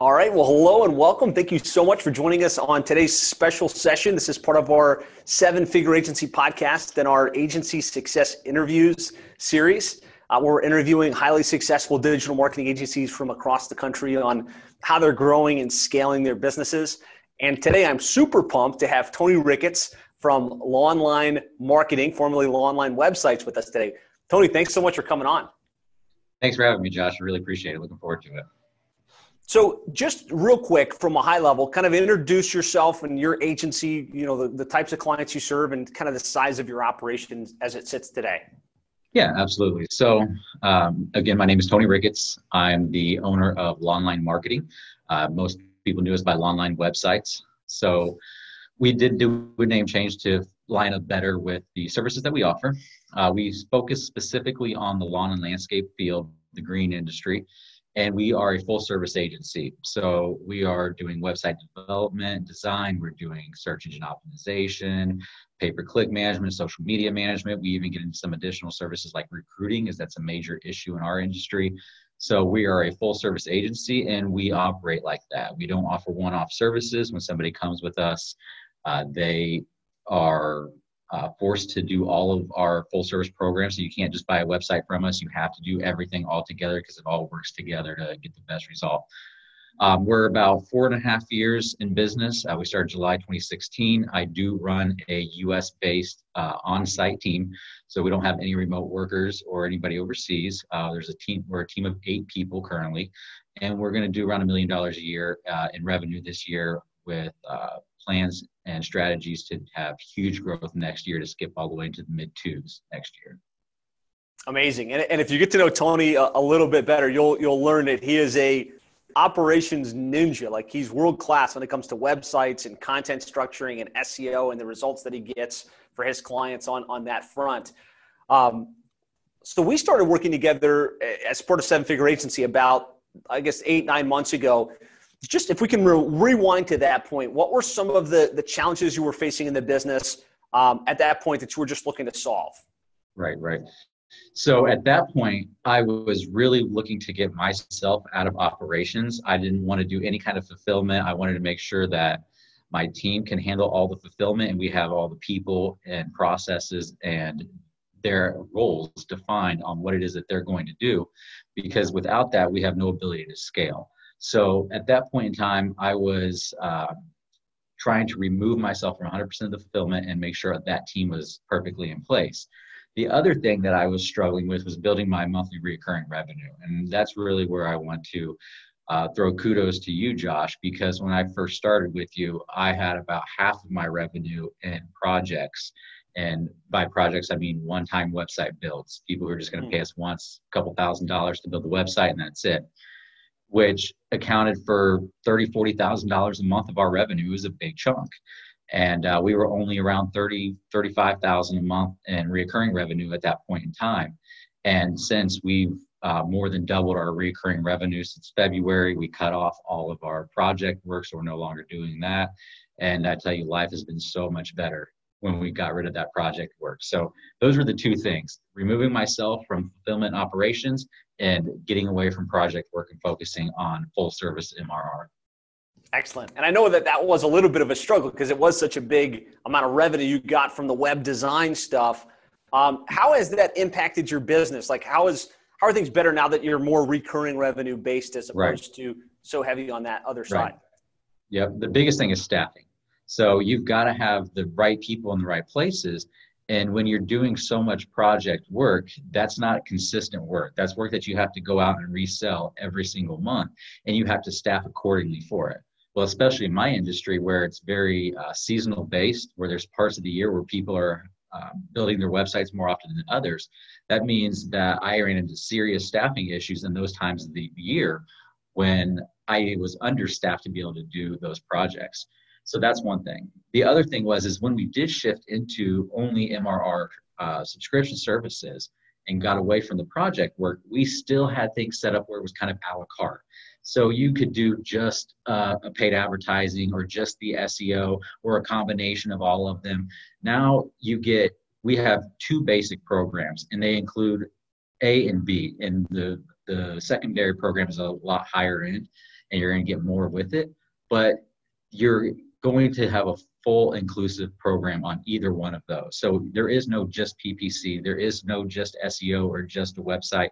All right. Well, hello and welcome. Thank you so much for joining us on today's special session. This is part of our seven figure agency podcast and our agency success interviews series. Uh, we're interviewing highly successful digital marketing agencies from across the country on how they're growing and scaling their businesses. And today I'm super pumped to have Tony Ricketts from Lawnline Marketing, formerly Lawnline Websites, with us today. Tony, thanks so much for coming on. Thanks for having me, Josh. I really appreciate it. Looking forward to it. So, just real quick from a high level, kind of introduce yourself and your agency, you know, the, the types of clients you serve and kind of the size of your operations as it sits today. Yeah, absolutely. So, um, again, my name is Tony Ricketts. I'm the owner of Lawnline Marketing. Uh, most people knew us by Lawnline Websites. So, we did do a name change to line up better with the services that we offer. Uh, we focus specifically on the lawn and landscape field, the green industry, and we are a full service agency. So we are doing website development, design, we're doing search engine optimization, pay per click management, social media management. We even get into some additional services like recruiting, as that's a major issue in our industry. So we are a full service agency and we operate like that. We don't offer one off services. When somebody comes with us, uh, they are uh, forced to do all of our full service programs. So you can't just buy a website from us. You have to do everything all together because it all works together to get the best result. Um, we're about four and a half years in business. Uh, we started July 2016. I do run a US based uh, on site team. So we don't have any remote workers or anybody overseas. Uh, there's a team, we're a team of eight people currently, and we're going to do around a million dollars a year uh, in revenue this year with uh, plans and strategies to have huge growth next year to skip all the way into the mid twos next year. Amazing. And, and if you get to know Tony a, a, little bit better, you'll, you'll learn that he is a operations ninja. Like he's world class when it comes to websites and content structuring and SEO and the results that he gets for his clients on, on that front. Um, so we started working together as part of Seven Figure Agency about, I guess, eight, nine months ago just if we can re- rewind to that point, what were some of the, the challenges you were facing in the business um, at that point that you were just looking to solve? Right, right. So at that point, I was really looking to get myself out of operations. I didn't want to do any kind of fulfillment. I wanted to make sure that my team can handle all the fulfillment and we have all the people and processes and their roles defined on what it is that they're going to do. Because without that, we have no ability to scale. So at that point in time, I was uh, trying to remove myself from 100% of the fulfillment and make sure that, that team was perfectly in place. The other thing that I was struggling with was building my monthly recurring revenue. And that's really where I want to uh, throw kudos to you, Josh, because when I first started with you, I had about half of my revenue in projects. And by projects, I mean one time website builds. People who are just going to hmm. pay us once, a couple thousand dollars to build the website, and that's it which accounted for thirty, forty thousand dollars a month of our revenue. It was a big chunk, and uh, we were only around thirty, thirty-five thousand a month in recurring revenue at that point in time. And since we've uh, more than doubled our recurring revenue since February, we cut off all of our project work, so we're no longer doing that. And I tell you, life has been so much better when we got rid of that project work. So those were the two things: removing myself from fulfillment operations and getting away from project work and focusing on full service MRR. Excellent. And I know that that was a little bit of a struggle because it was such a big amount of revenue you got from the web design stuff. Um, how has that impacted your business? Like, how is how are things better now that you're more recurring revenue based as opposed right. to so heavy on that other side? Right. Yep. The biggest thing is staffing. So you've got to have the right people in the right places. And when you're doing so much project work, that's not consistent work. That's work that you have to go out and resell every single month, and you have to staff accordingly for it. Well, especially in my industry where it's very uh, seasonal based, where there's parts of the year where people are uh, building their websites more often than others. That means that I ran into serious staffing issues in those times of the year when I was understaffed to be able to do those projects. So that's one thing. The other thing was is when we did shift into only MRR uh, subscription services and got away from the project work, we still had things set up where it was kind of a la carte. So you could do just uh, a paid advertising or just the SEO or a combination of all of them. Now you get we have two basic programs and they include A and B and the the secondary program is a lot higher end and you're going to get more with it. But you're going to have a full inclusive program on either one of those. So there is no just PPC, there is no just SEO or just a website.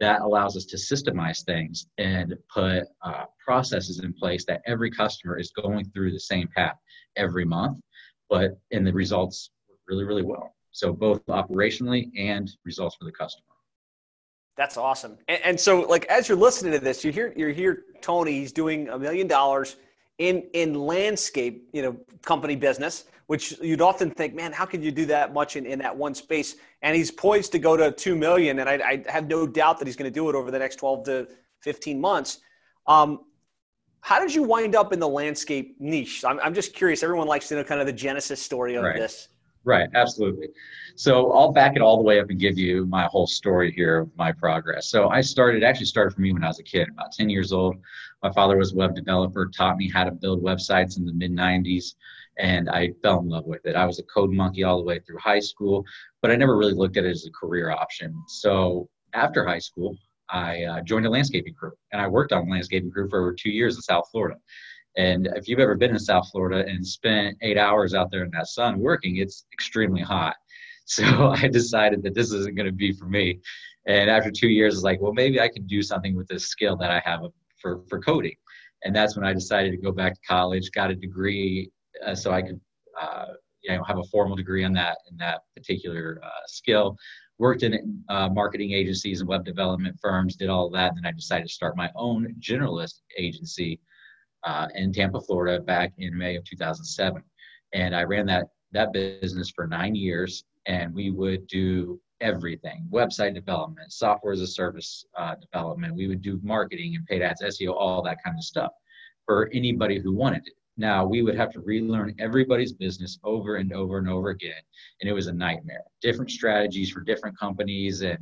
That allows us to systemize things and put uh, processes in place that every customer is going through the same path every month, but in the results really, really well. So both operationally and results for the customer. That's awesome. And, and, so, like, as you're listening to this, you hear you hear Tony. He's doing a million dollars in in landscape, you know, company business, which you'd often think, man, how could you do that much in, in that one space? And he's poised to go to two million, and I, I have no doubt that he's going to do it over the next twelve to fifteen months. Um, how did you wind up in the landscape niche? I'm, I'm just curious. Everyone likes to know kind of the genesis story of right. this. Right, absolutely. So I'll back it all the way up and give you my whole story here of my progress. So I started, actually started for me when I was a kid, about 10 years old. My father was a web developer, taught me how to build websites in the mid 90s, and I fell in love with it. I was a code monkey all the way through high school, but I never really looked at it as a career option. So after high school, I uh, joined a landscaping crew, and I worked on a landscaping crew for over two years in South Florida. And if you've ever been in South Florida and spent eight hours out there in that sun working, it's extremely hot. So I decided that this isn't going to be for me. And after two years, I was like, well, maybe I can do something with this skill that I have for, for coding. And that's when I decided to go back to college, got a degree uh, so I could, uh, you know, have a formal degree on that in that particular uh, skill. Worked in uh, marketing agencies and web development firms, did all that. And then I decided to start my own generalist agency uh, in Tampa, Florida, back in May of 2007. And I ran that that business for nine years, and we would do everything: website development, software as a service uh, development. We would do marketing and paid ads, SEO, all that kind of stuff for anybody who wanted it. Now we would have to relearn everybody's business over and over and over again, and it was a nightmare. Different strategies for different companies, and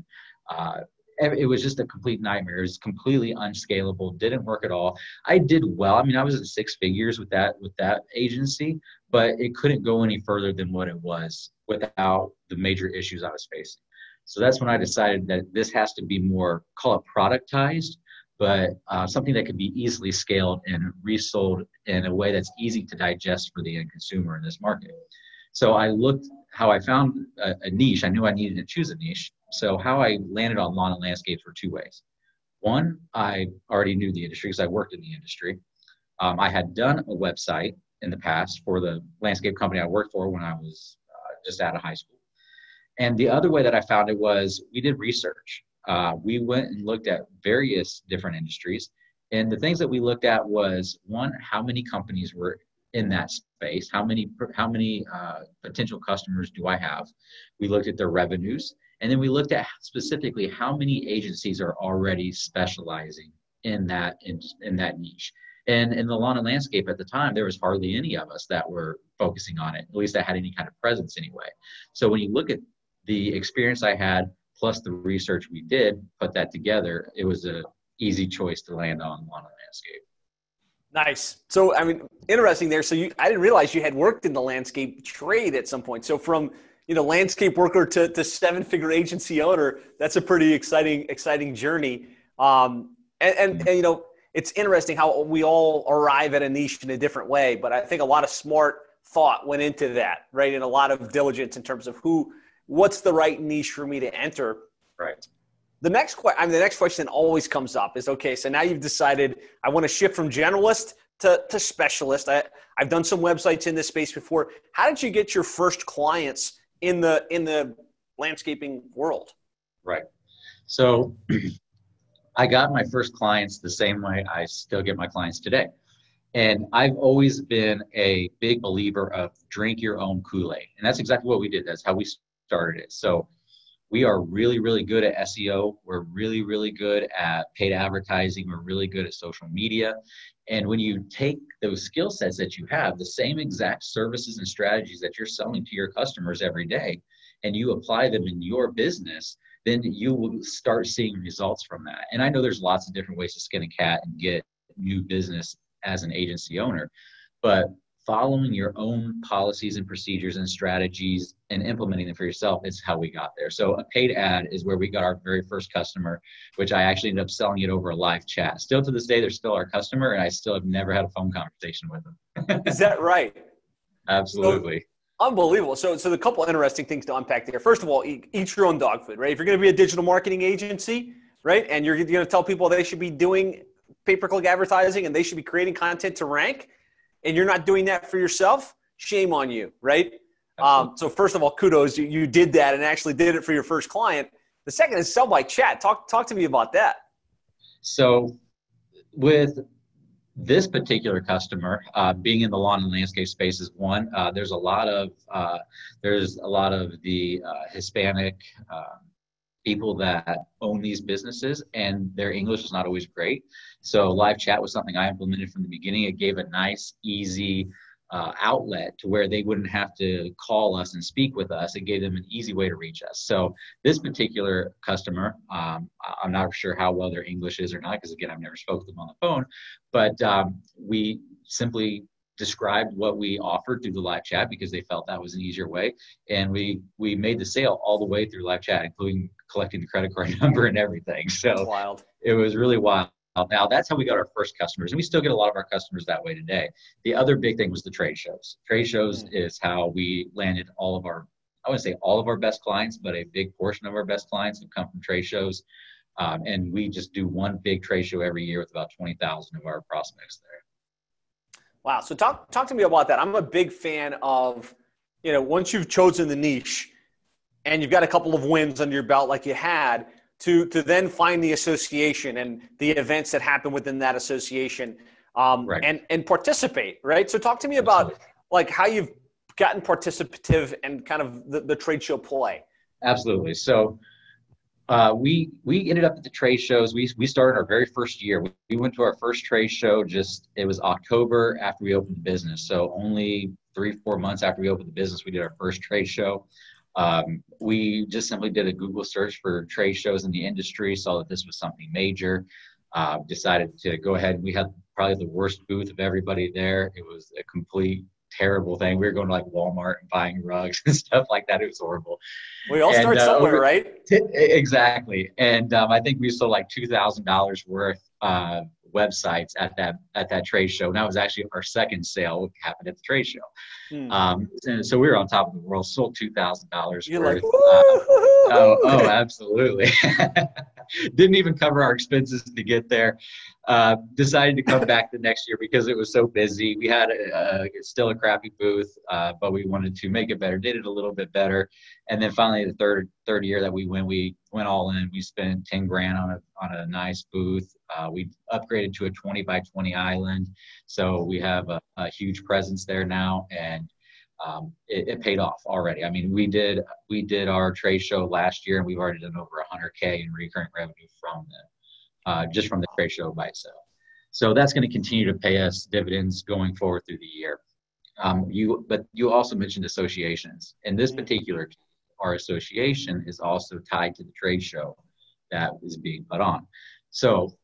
uh, it was just a complete nightmare. It was completely unscalable. Didn't work at all. I did well. I mean, I was at six figures with that with that agency, but it couldn't go any further than what it was without the major issues I was facing. So that's when I decided that this has to be more call it productized, but uh, something that could be easily scaled and resold in a way that's easy to digest for the end consumer in this market. So I looked how I found a, a niche. I knew I needed to choose a niche so how I landed on lawn and landscapes were two ways. One, I already knew the industry because I worked in the industry. Um, I had done a website in the past for the landscape company I worked for when I was uh, just out of high school. And the other way that I found it was we did research. Uh, we went and looked at various different industries. And the things that we looked at was one, how many companies were in that space? How many how many uh, potential customers do I have? We looked at their revenues and then we looked at specifically how many agencies are already specializing in that in, in that niche. And in the lawn and landscape at the time, there was hardly any of us that were focusing on it, at least that had any kind of presence anyway. So when you look at the experience I had plus the research we did, put that together, it was an easy choice to land on lawn and landscape. Nice. So I mean, interesting there. So you, I didn't realize you had worked in the landscape trade at some point. So from you know landscape worker to, to seven figure agency owner that's a pretty exciting exciting journey um, and, and, and you know it's interesting how we all arrive at a niche in a different way but i think a lot of smart thought went into that right and a lot of diligence in terms of who what's the right niche for me to enter right the next question I mean, the next question always comes up is okay so now you've decided i want to shift from generalist to, to specialist I, i've done some websites in this space before how did you get your first clients in the in the landscaping world. Right. So I got my first clients the same way I still get my clients today. And I've always been a big believer of drink your own Kool Aid. And that's exactly what we did. That's how we started it. So we are really, really good at SEO. We're really, really good at paid advertising. We're really good at social media. And when you take those skill sets that you have, the same exact services and strategies that you're selling to your customers every day, and you apply them in your business, then you will start seeing results from that. And I know there's lots of different ways to skin a cat and get new business as an agency owner. But following your own policies and procedures and strategies and implementing them for yourself is how we got there. So a paid ad is where we got our very first customer, which I actually ended up selling it over a live chat. Still to this day, they're still our customer, and I still have never had a phone conversation with them. is that right? Absolutely. So, unbelievable. So, so the couple interesting things to unpack there. First of all, eat, eat your own dog food, right? If you're going to be a digital marketing agency, right, and you're going to tell people they should be doing pay-per-click advertising and they should be creating content to rank – and you're not doing that for yourself, shame on you, right? Um, so first of all, kudos, you, you did that and actually did it for your first client. The second is sell by chat. Talk talk to me about that. So with this particular customer uh, being in the lawn and landscape space is one uh, there's a lot of uh, there's a lot of the uh, hispanic um, people that own these businesses and their english is not always great so live chat was something I implemented from the beginning. It gave a nice, easy uh, outlet to where they wouldn't have to call us and speak with us. It gave them an easy way to reach us. So this particular customer, um, I'm not sure how well their English is or not, because again, I've never spoke to them on the phone, but um, we simply described what we offered through the live chat because they felt that was an easier way and we we made the sale all the way through live chat including collecting the credit card number and everything so it was really wild now that's how we got our first customers, and we still get a lot of our customers that way today. The other big thing was the trade shows. Trade shows mm-hmm. is how we landed all of our, I wouldn't say all of our best clients, but a big portion of our best clients have come from trade shows. Um, and we just do one big trade show every year with about 20,000 of our prospects there. Wow. So talk, talk to me about that. I'm a big fan of, you know, once you've chosen the niche and you've got a couple of wins under your belt like you had, to to then find the association and the events that happen within that association um, right. and and participate right so talk to me about Absolutely. like how you've gotten participative and kind of the, the trade show play Absolutely. So uh, we we ended up at the trade shows. We we started our very first year. We, we went to our first trade show. Just it was October after we opened the business. So only three four months after we opened the business, we did our first trade show. Um, we just simply did a Google search for trade shows in the industry, saw that this was something major, uh, decided to go ahead. We had probably the worst booth of everybody there. It was a complete terrible thing. We were going to like Walmart and buying rugs and stuff like that. It was horrible. We all and, start uh, somewhere, right? T- exactly. And um, I think we sold like two thousand dollars worth uh, websites at that at that trade show. And that was actually our second sale happened at the trade show. Hmm. Um, so we were on top of the world. Sold two thousand dollars worth. Like, uh, oh, oh, absolutely. Didn't even cover our expenses to get there. Uh, decided to come back the next year because it was so busy. We had a, a, still a crappy booth, uh, but we wanted to make it better. Did it a little bit better, and then finally the third third year that we went, we went all in. We spent ten grand on a on a nice booth. Uh, we upgraded to a twenty by twenty island, so we have a, a huge presence there now, and um, it, it, paid off already. I mean, we did we did our trade show last year, and we've already done over 100k in recurring revenue from them uh, just from the trade show by itself. So that's going to continue to pay us dividends going forward through the year. Um, you, but you also mentioned associations. In this particular, our association is also tied to the trade show that is being put on. So,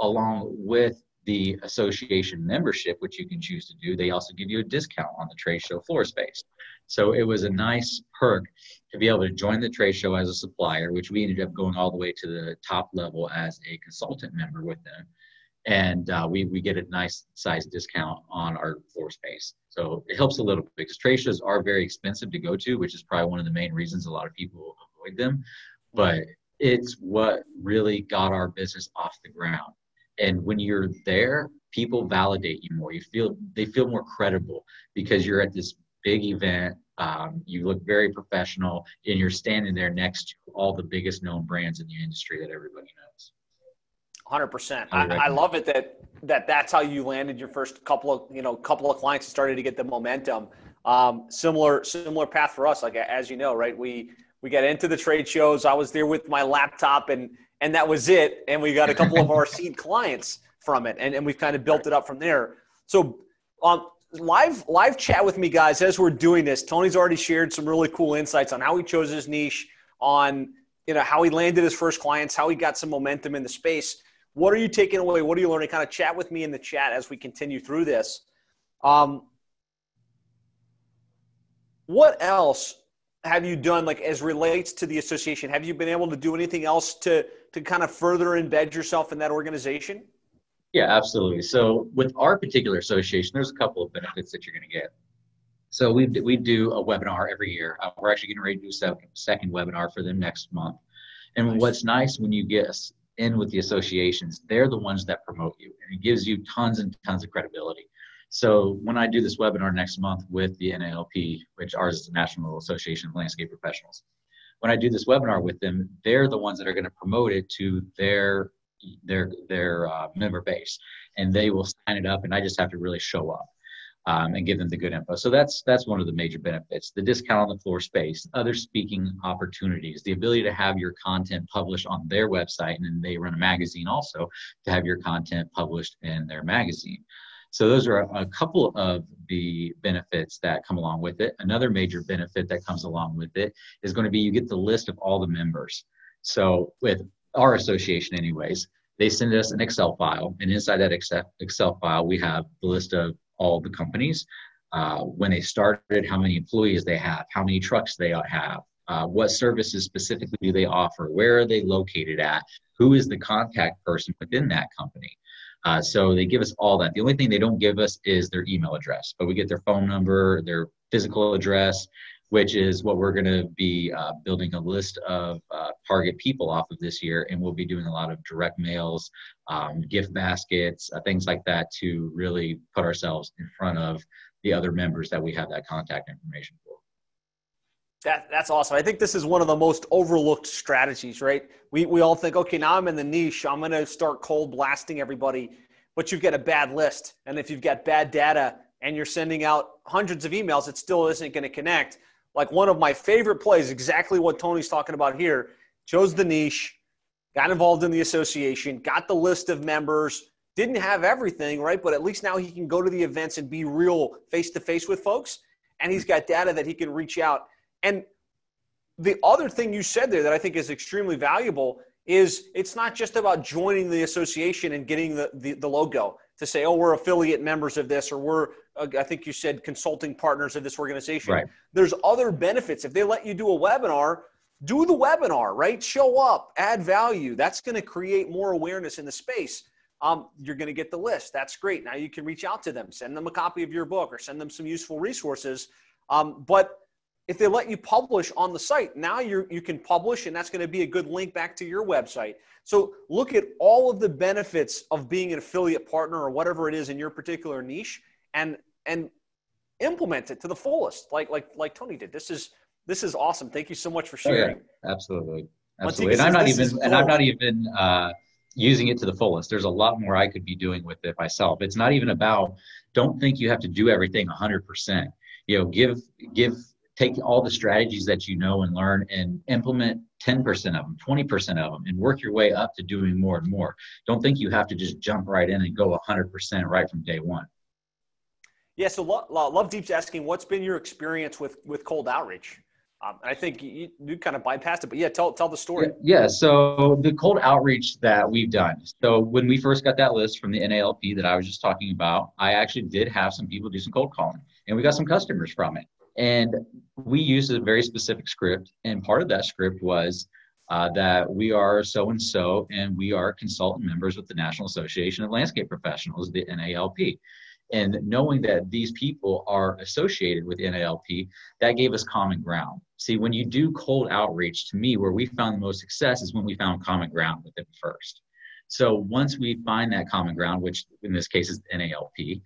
along with the association membership, which you can choose to do, they also give you a discount on the trade show floor space. So it was a nice perk to be able to join the trade show as a supplier, which we ended up going all the way to the top level as a consultant member with them. And uh, we, we get a nice size discount on our floor space. So it helps a little bit because trade shows are very expensive to go to, which is probably one of the main reasons a lot of people avoid them. But it's what really got our business off the ground. And when you're there, people validate you more. You feel they feel more credible because you're at this big event. Um, you look very professional, and you're standing there next to all the biggest known brands in the industry that everybody knows. Hundred percent. I, I love it that that that's how you landed your first couple of you know couple of clients and started to get the momentum. Um, similar similar path for us. Like as you know, right? We we got into the trade shows. I was there with my laptop and and that was it. And we got a couple of our seed clients from it, and, and we've kind of built it up from there. So, um, live live chat with me, guys, as we're doing this. Tony's already shared some really cool insights on how he chose his niche, on you know how he landed his first clients, how he got some momentum in the space. What are you taking away? What are you learning? Kind of chat with me in the chat as we continue through this. Um, what else have you done like as relates to the association have you been able to do anything else to to kind of further embed yourself in that organization? Yeah absolutely. So with our particular association there's a couple of benefits that you're going to get. So we we do a webinar every year. Uh, we're actually getting ready to do a second, second webinar for them next month. And nice. what's nice when you get in with the associations they're the ones that promote you and it gives you tons and tons of credibility so when I do this webinar next month with the NALP, which ours is the National Association of Landscape Professionals, when I do this webinar with them, they're the ones that are going to promote it to their their their uh, member base, and they will sign it up, and I just have to really show up. Um, and give them the good info. So that's that's one of the major benefits. The discount on the floor space, other speaking opportunities, the ability to have your content published on their website, and then they run a magazine also to have your content published in their magazine. So those are a couple of the benefits that come along with it. Another major benefit that comes along with it is going to be you get the list of all the members. So with our association anyways, they send us an Excel file and inside that Excel file, we have the list of all the companies, uh, when they started, how many employees they have, how many trucks they have, uh, what services specifically do they offer, where are they located at, who is the contact person within that company. Uh, so they give us all that. The only thing they don't give us is their email address, but we get their phone number, their physical address, which is what we're going to be uh, building a list of uh, target people off of this year. And we'll be doing a lot of direct mails, um, gift baskets, uh, things like that to really put ourselves in front of the other members that we have that contact information for. That, that's awesome. I think this is one of the most overlooked strategies, right? We, we all think, okay, now I'm in the niche. I'm going to start cold blasting everybody. But you've got a bad list. And if you've got bad data and you're sending out hundreds of emails, it still isn't going to connect. Like one of my favorite plays, exactly what Tony's talking about here, chose the niche, got involved in the association, got the list of members, didn't have everything, right? But at least now he can go to the events and be real face to face with folks. And he's got data that he can reach out and the other thing you said there that I think is extremely valuable is it's not just about joining the association and getting the, the, the logo to say, oh, we're affiliate members of this, or we're, uh, I think you said consulting partners of this organization. Right. There's other benefits. If they let you do a webinar, do the webinar, right? Show up, add value. That's going to create more awareness in the space. Um, you're going to get the list. That's great. Now you can reach out to them, send them a copy of your book, or send them some useful resources. Um, but if they let you publish on the site, now you you can publish, and that's going to be a good link back to your website. So look at all of the benefits of being an affiliate partner or whatever it is in your particular niche, and and implement it to the fullest, like like like Tony did. This is this is awesome. Thank you so much for sharing. Oh, yeah. Absolutely, absolutely. And I'm not even cool. and I'm not even uh, using it to the fullest. There's a lot more I could be doing with it myself. It's not even about. Don't think you have to do everything 100 percent. You know, give give take all the strategies that you know and learn and implement 10% of them 20% of them and work your way up to doing more and more don't think you have to just jump right in and go 100% right from day one yeah so Lovedeep's asking what's been your experience with with cold outreach um, I think you, you kind of bypassed it, but yeah, tell tell the story. Yeah, so the cold outreach that we've done. So when we first got that list from the NALP that I was just talking about, I actually did have some people do some cold calling, and we got some customers from it. And we used a very specific script, and part of that script was uh, that we are so and so, and we are consultant members with the National Association of Landscape Professionals, the NALP. And knowing that these people are associated with NALP, that gave us common ground. See, when you do cold outreach, to me, where we found the most success is when we found common ground with them first. So once we find that common ground, which in this case is NALP,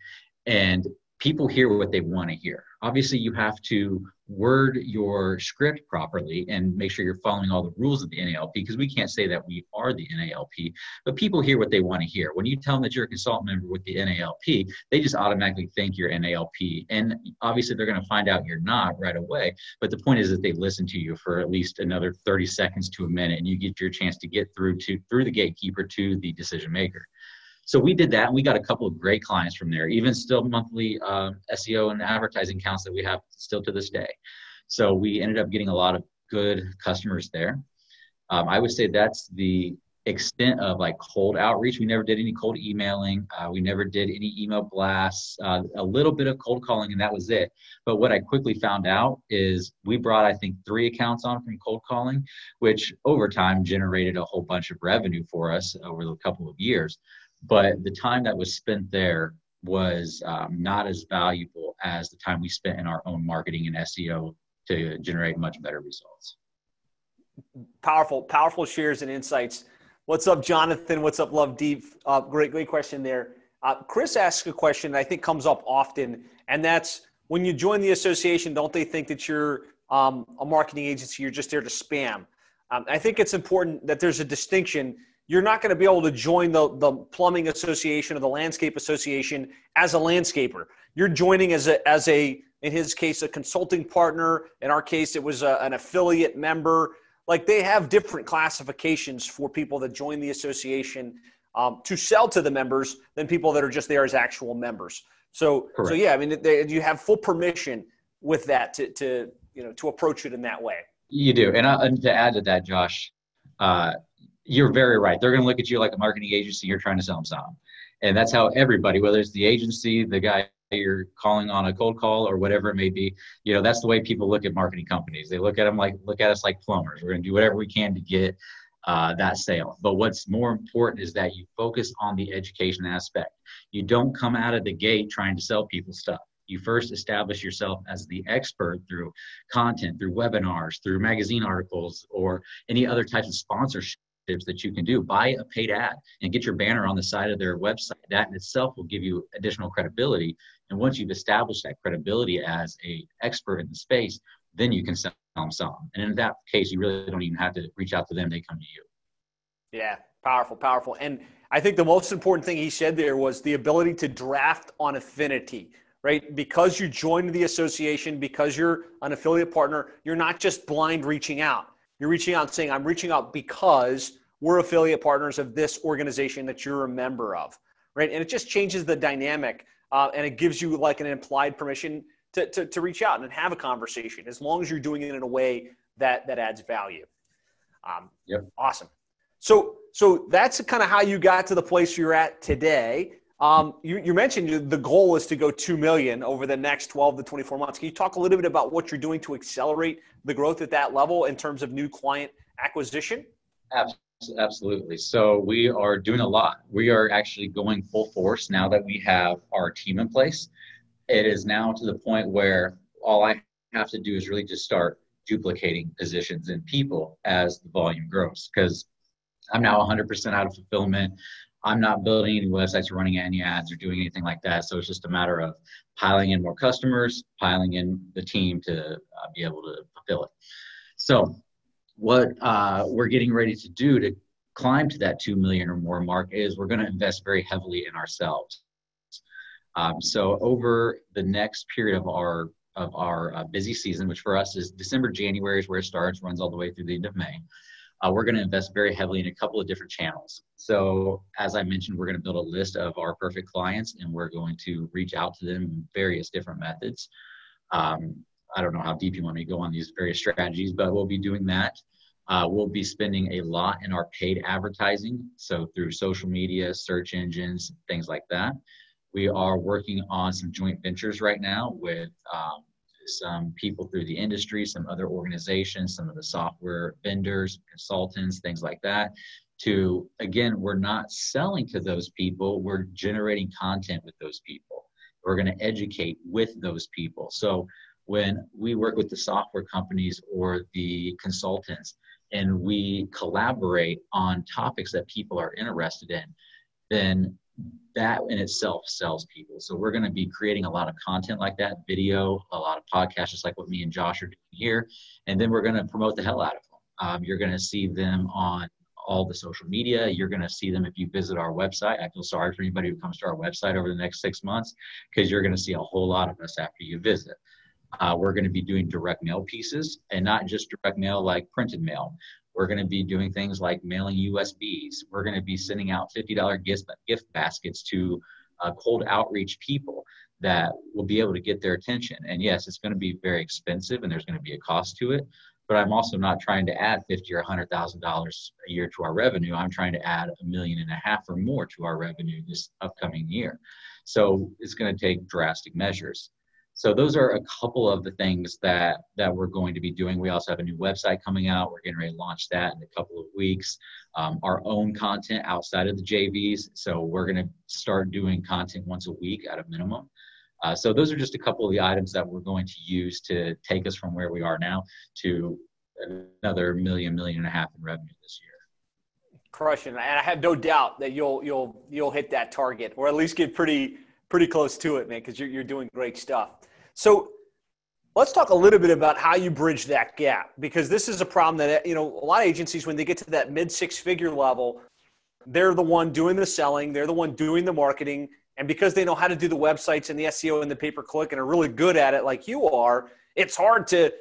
and people hear what they want to hear. Obviously, you have to word your script properly and make sure you're following all the rules of the NALP because we can't say that we are the NALP, but people hear what they want to hear. When you tell them that you're a consultant member with the NALP, they just automatically think you're NALP. And obviously, they're going to find out you're not right away. But the point is that they listen to you for at least another 30 seconds to a minute, and you get your chance to get through to through the gatekeeper to the decision maker. So we did that, and we got a couple of great clients from there. Even still, monthly uh, SEO and advertising counts that we have still to this day. So we ended up getting a lot of good customers there. Um, I would say that's the extent of like cold outreach. We never did any cold emailing. Uh, we never did any email blasts. Uh, a little bit of cold calling, and that was it. But what I quickly found out is we brought, I think, three accounts on from cold calling, which over time generated a whole bunch of revenue for us over a couple of years. But the time that was spent there was um, not as valuable as the time we spent in our own marketing and SEO to generate much better results. Powerful, powerful shares and insights. What's up, Jonathan? What's up, Lovedeep? Uh, great, great question there. Uh, Chris asks a question that I think comes up often, and that's when you join the association, don't they think that you're um, a marketing agency? You're just there to spam. Um, I think it's important that there's a distinction. You're not going to be able to join the, the plumbing association or the landscape association as a landscaper. You're joining as a, as a, in his case, a consulting partner. In our case, it was a, an affiliate member. Like they have different classifications for people that join the association um, to sell to the members than people that are just there as actual members. So, Correct. so yeah, I mean, they, you have full permission with that to, to, you know, to approach it in that way. You do. And, I, and to add to that, Josh, uh, you're very right. They're going to look at you like a marketing agency. You're trying to sell them something. And that's how everybody, whether it's the agency, the guy you're calling on a cold call or whatever it may be, you know, that's the way people look at marketing companies. They look at them like, look at us like plumbers. We're going to do whatever we can to get uh, that sale. But what's more important is that you focus on the education aspect. You don't come out of the gate trying to sell people stuff. You first establish yourself as the expert through content, through webinars, through magazine articles, or any other types of sponsorships that you can do. Buy a paid ad and get your banner on the side of their website. That in itself will give you additional credibility. And once you've established that credibility as a expert in the space, then you can sell them some. And in that case, you really don't even have to reach out to them; they come to you. Yeah, powerful, powerful. And I think the most important thing he said there was the ability to draft on affinity right? Because you joined the association, because you're an affiliate partner, you're not just blind reaching out. You're reaching out and saying, I'm reaching out because we're affiliate partners of this organization that you're a member of, right? And it just changes the dynamic uh, and it gives you like an implied permission to, to, to, reach out and have a conversation as long as you're doing it in a way that, that adds value. Um, yep. Awesome. So, so that's kind of how you got to the place you're at today. Um, you, you, mentioned the goal is to go 2 million over the next 12 to 24 months. Can you talk a little bit about what you're doing to accelerate the growth at that level in terms of new client acquisition? Absolutely. So we are doing a lot. We are actually going full force now that we have our team in place. It is now to the point where all I have to do is really just start duplicating positions and people as the volume grows because I'm now 100% out of fulfillment. I'm not building any websites or running any ads or doing anything like that. So it's just a matter of piling in more customers, piling in the team to uh, be able to fulfill it. So what uh, we're getting ready to do to climb to that 2 million or more mark is we're going to invest very heavily in ourselves. Um, so over the next period of our of our uh, busy season, which for us is December, January is where it starts, runs all the way through the end of May uh, we're going to invest very heavily in a couple of different channels. So, as I mentioned, we're going to build a list of our perfect clients and we're going to reach out to them in various different methods. Um, I don't know how deep you want me to go on these various strategies, but we'll be doing that. Uh, we'll be spending a lot in our paid advertising, so through social media, search engines, things like that. We are working on some joint ventures right now with um, some people through the industry, some other organizations, some of the software vendors, consultants, things like that. To again, we're not selling to those people, we're generating content with those people. We're going to educate with those people. So when we work with the software companies or the consultants and we collaborate on topics that people are interested in, then that in itself sells people. So we're going to be creating a lot of content like that, video, a lot of podcasts, just like what me and Josh are doing here, and then we're going to promote the hell out of them. Um, you're going to see them on all the social media. You're going to see them if you visit our website. I feel sorry for anybody who comes to our website over the next six months because you're going to see a whole lot of us after you visit. Uh, we're going to be doing direct mail pieces and not just direct mail like printed mail. We're going to be doing things like mailing USBs. We're going to be sending out $50 gift, gift baskets to uh, cold outreach people that will be able to get their attention. And yes, it's going to be very expensive and there's going to be a cost to it. but I'm also not trying to add fifty or hundred thousand dollars a year to our revenue. I'm trying to add a million and a half or more to our revenue this upcoming year. So it's going to take drastic measures. So those are a couple of the things that that we're going to be doing. We also have a new website coming out. We're getting ready to launch that in a couple of weeks. Um, our own content outside of the JVs. So we're going to start doing content once a week at a minimum. Uh, so those are just a couple of the items that we're going to use to take us from where we are now to another million, million and a half in revenue this year. Crushing, and I have no doubt that you'll you'll you'll hit that target, or at least get pretty pretty close to it, man, because you're, you're doing great stuff. So let's talk a little bit about how you bridge that gap, because this is a problem that, you know, a lot of agencies, when they get to that mid six figure level, they're the one doing the selling, they're the one doing the marketing. And because they know how to do the websites and the SEO and the pay per click and are really good at it like you are, it's hard to,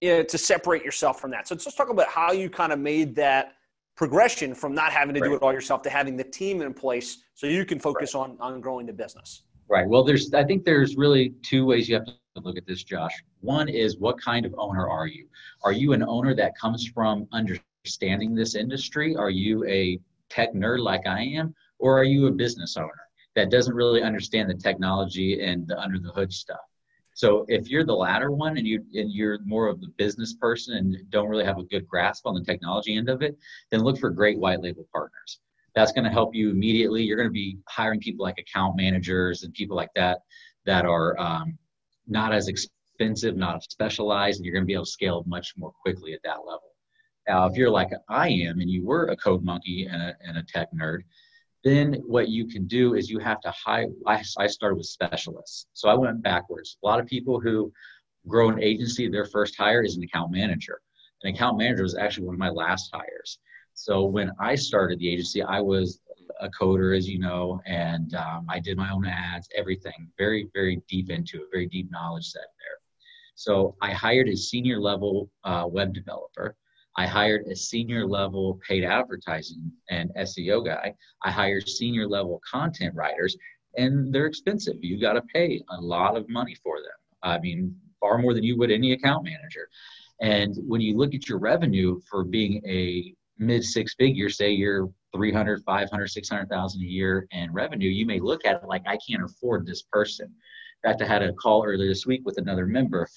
you know, to separate yourself from that. So let's talk about how you kind of made that progression from not having to right. do it all yourself to having the team in place so you can focus right. on, on growing the business. Right. Well, there's I think there's really two ways you have to look at this, Josh. One is what kind of owner are you? Are you an owner that comes from understanding this industry? Are you a tech nerd like I am, or are you a business owner that doesn't really understand the technology and the under the hood stuff? So if you're the latter one and you and you're more of the business person and don't really have a good grasp on the technology end of it, then look for great white label partners that's going to help you immediately. You're going to be hiring people like account managers and people like that that are um, not as expensive, not specialized, and you're going to be able to scale much more quickly at that level. Now, if you're like I am and you were a code monkey and a, and a tech nerd, then what you can do is you have to hire. I, I started with specialists. So I went backwards. A lot of people who grow an agency, their first hire is an account manager. An account manager was actually one of my last hires. So when I started the agency, I was a coder, as you know, and um, I did my own ads, everything, very, very deep into it, very deep knowledge set there. So I hired a senior level uh, web developer. I hired a senior level paid advertising and SEO guy. I hired senior level content writers, and they're expensive. You got to pay a lot of money for them. I mean, far more than you would any account manager. And when you look at your revenue for being a mid six figure, say you're 300, 500, 600,000 a year in revenue, you may look at it like, I can't afford this person. In fact, I had a call earlier this week with another member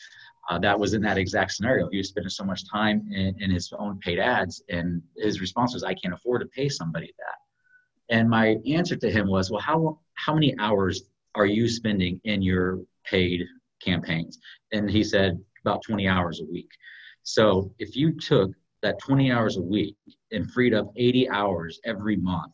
uh, that was in that exact scenario. He was spending so much time in, in his own paid ads, and his response was, I can't afford to pay somebody that. And my answer to him was, Well, how, how many hours are you spending in your paid campaigns? And he said, About 20 hours a week. So if you took that 20 hours a week and freed up 80 hours every month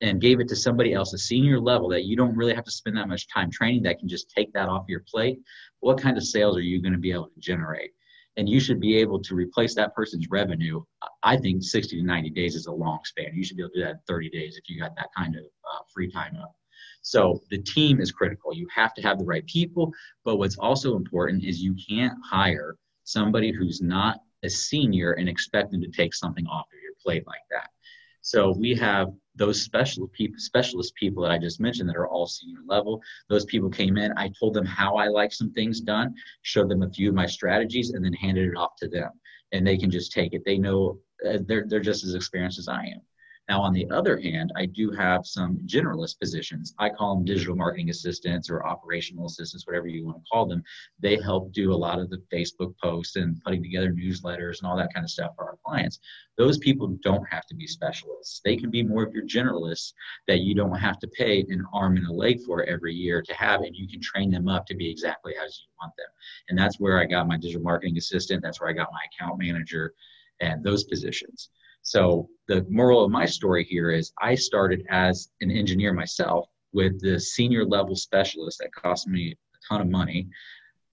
and gave it to somebody else, a senior level that you don't really have to spend that much time training that can just take that off your plate, what kind of sales are you going to be able to generate? And you should be able to replace that person's revenue. I think 60 to 90 days is a long span. You should be able to do that in 30 days if you got that kind of uh, free time up. So the team is critical. You have to have the right people, but what's also important is you can't hire somebody who's not a senior and expect them to take something off of your plate like that. So we have those special people, specialist people that I just mentioned that are all senior level. Those people came in. I told them how I like some things done, showed them a few of my strategies, and then handed it off to them. And they can just take it. They know uh, they're they're just as experienced as I am. Now, on the other hand, I do have some generalist positions. I call them digital marketing assistants or operational assistants, whatever you want to call them. They help do a lot of the Facebook posts and putting together newsletters and all that kind of stuff for our clients. Those people don't have to be specialists. They can be more of your generalists that you don't have to pay an arm and a leg for every year to have, and you can train them up to be exactly as you want them. And that's where I got my digital marketing assistant. That's where I got my account manager and those positions. So the moral of my story here is I started as an engineer myself with the senior level specialist that cost me a ton of money,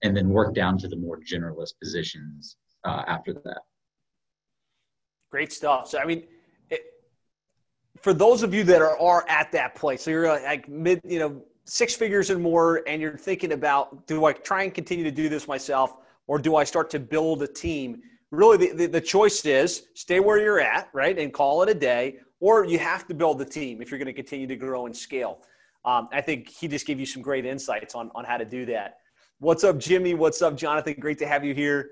and then worked down to the more generalist positions uh, after that. Great stuff. So I mean, it, for those of you that are, are at that place, so you're like mid, you know, six figures and more, and you're thinking about, do I try and continue to do this myself, or do I start to build a team? Really the, the, the, choice is stay where you're at, right, and call it a day, or you have to build the team if you're going to continue to grow and scale. Um, I think he just gave you some great insights on, on how to do that. What's up, Jimmy? What's up, Jonathan? Great to have you here.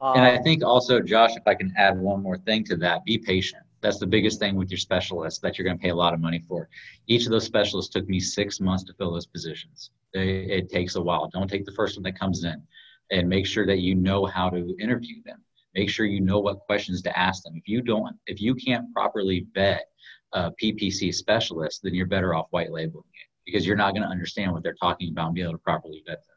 Um, and I um, think also, Josh, if I can add one more thing to that, be patient. That's the biggest thing with your specialists that you're going to pay a lot of money for. Each of those specialists took me six months to fill those positions. They, it takes a while. Don't take the first one that comes in and make sure that you know how to interview them. Make sure you know what questions to ask them. If you don't, if you can't properly vet a PPC specialist, then you're better off white labeling it because you're not going to understand what they're talking about and be able to properly vet them.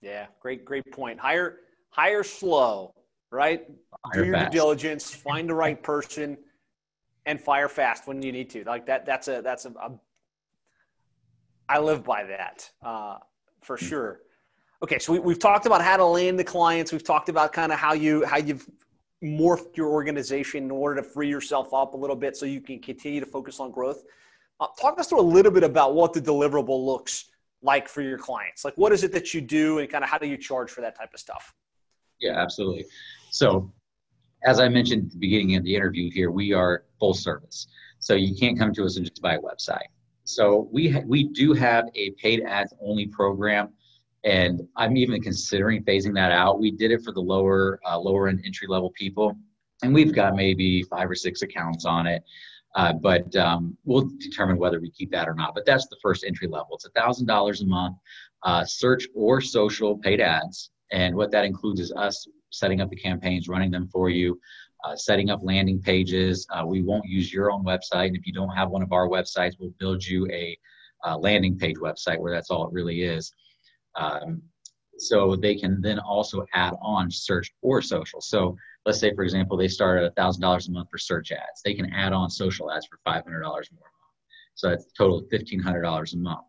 Yeah, great, great point. Hire, hire slow, right? Hire Do your fast. due diligence, find the right person, and fire fast when you need to. Like that. That's a that's a. a I live by that uh, for mm-hmm. sure. Okay, so we, we've talked about how to land the clients. We've talked about kind of how you how you've morphed your organization in order to free yourself up a little bit so you can continue to focus on growth. Uh, talk us through a little bit about what the deliverable looks like for your clients. Like, what is it that you do, and kind of how do you charge for that type of stuff? Yeah, absolutely. So, as I mentioned at the beginning of the interview here, we are full service. So you can't come to us and just buy a website. So we ha- we do have a paid ads only program, and I'm even considering phasing that out. We did it for the lower uh, lower end entry level people, and we've got maybe five or six accounts on it. Uh, but um, we'll determine whether we keep that or not. But that's the first entry level. It's a thousand dollars a month, uh, search or social paid ads, and what that includes is us setting up the campaigns, running them for you, uh, setting up landing pages. Uh, we won't use your own website, and if you don't have one of our websites, we'll build you a uh, landing page website where that's all it really is. Um, so they can then also add on search or social. So let's say, for example, they start at $1,000 a month for search ads. They can add on social ads for $500 more a month. So that's a total of $1,500 a month.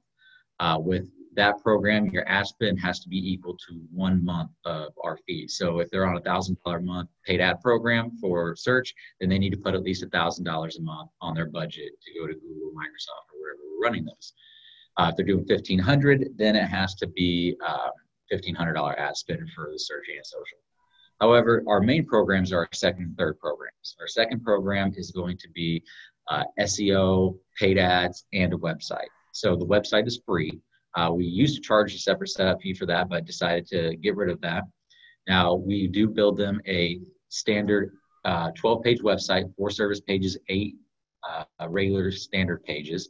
Uh, with that program, your ad spend has to be equal to one month of our fee. So if they're on a thousand dollar a month paid ad program for search, then they need to put at least a thousand dollars a month on their budget to go to Google, Microsoft, or wherever we're running those. Uh, if they're doing fifteen hundred, then it has to be hundred dollar ad spend for the search and social. However, our main programs are our second and third programs. Our second program is going to be uh, SEO, paid ads, and a website. So the website is free. Uh, we used to charge a separate setup fee for that, but decided to get rid of that. Now we do build them a standard uh, 12 page website, four service pages, eight uh, regular standard pages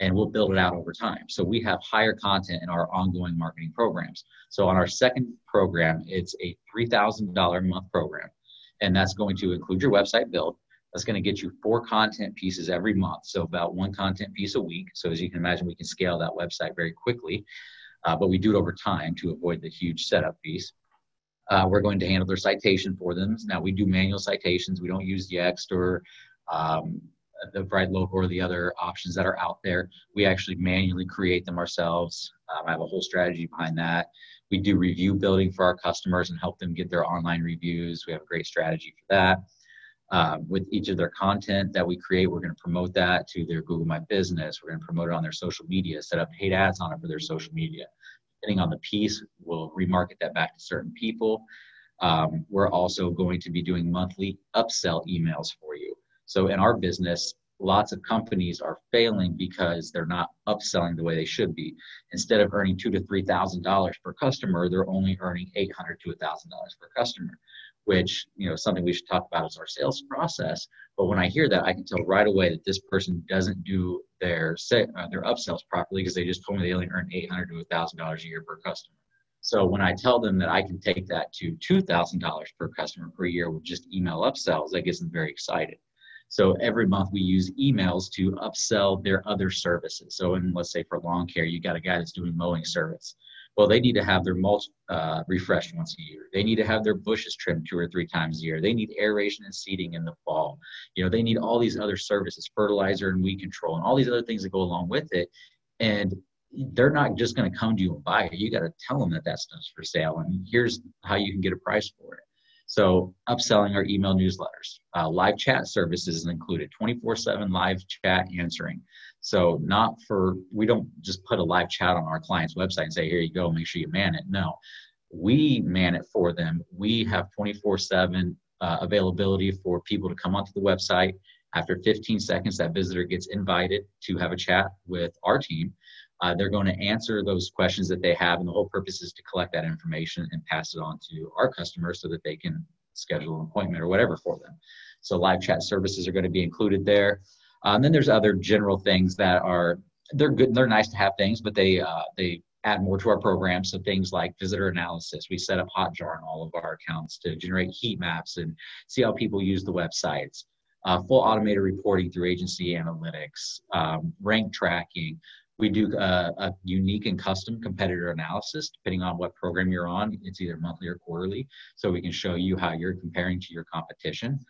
and we'll build it out over time. So we have higher content in our ongoing marketing programs. So on our second program, it's a $3,000 a month program, and that's going to include your website build. That's going to get you four content pieces every month, so about one content piece a week. So as you can imagine, we can scale that website very quickly, uh, but we do it over time to avoid the huge setup piece. Uh, we're going to handle their citation for them. Now we do manual citations. We don't use Yext or um, the Bright Local or the other options that are out there. We actually manually create them ourselves. Um, I have a whole strategy behind that. We do review building for our customers and help them get their online reviews. We have a great strategy for that. Um, with each of their content that we create, we're going to promote that to their Google My Business. We're going to promote it on their social media, set up paid ads on it for their social media. Depending on the piece, we'll remarket that back to certain people. Um, we're also going to be doing monthly upsell emails for you. So in our business, lots of companies are failing because they're not upselling the way they should be. Instead of earning two to three thousand dollars per customer, they're only earning eight hundred to a thousand dollars per customer, which you know something we should talk about is our sales process. But when I hear that, I can tell right away that this person doesn't do their uh, their upsells properly because they just told me they only earn eight hundred to a thousand dollars a year per customer. So when I tell them that I can take that to two thousand dollars per customer per year with just email upsells, that gets them very excited. So every month we use emails to upsell their other services. So in let's say for lawn care, you got a guy that's doing mowing service. Well, they need to have their mulch uh, refreshed once a year. They need to have their bushes trimmed two or three times a year. They need aeration and seeding in the fall. You know, they need all these other services, fertilizer and weed control, and all these other things that go along with it. And they're not just going to come to you and buy it. You got to tell them that that stuff's for sale, and here's how you can get a price for it. So upselling our email newsletters, uh, live chat services is included, 24/7 live chat answering. So not for we don't just put a live chat on our client's website and say here you go, make sure you man it. No, we man it for them. We have 24/7 uh, availability for people to come onto the website. After 15 seconds, that visitor gets invited to have a chat with our team. Uh, they're going to answer those questions that they have, and the whole purpose is to collect that information and pass it on to our customers so that they can schedule an appointment or whatever for them. So live chat services are going to be included there. And then there's other general things that are they're good. They're nice to have things, but they uh, they add more to our program. So things like visitor analysis. We set up Hotjar on all of our accounts to generate heat maps and see how people use the websites. Uh, full automated reporting through agency analytics, um, rank tracking. We do uh, a unique and custom competitor analysis depending on what program you're on. It's either monthly or quarterly, so we can show you how you're comparing to your competition.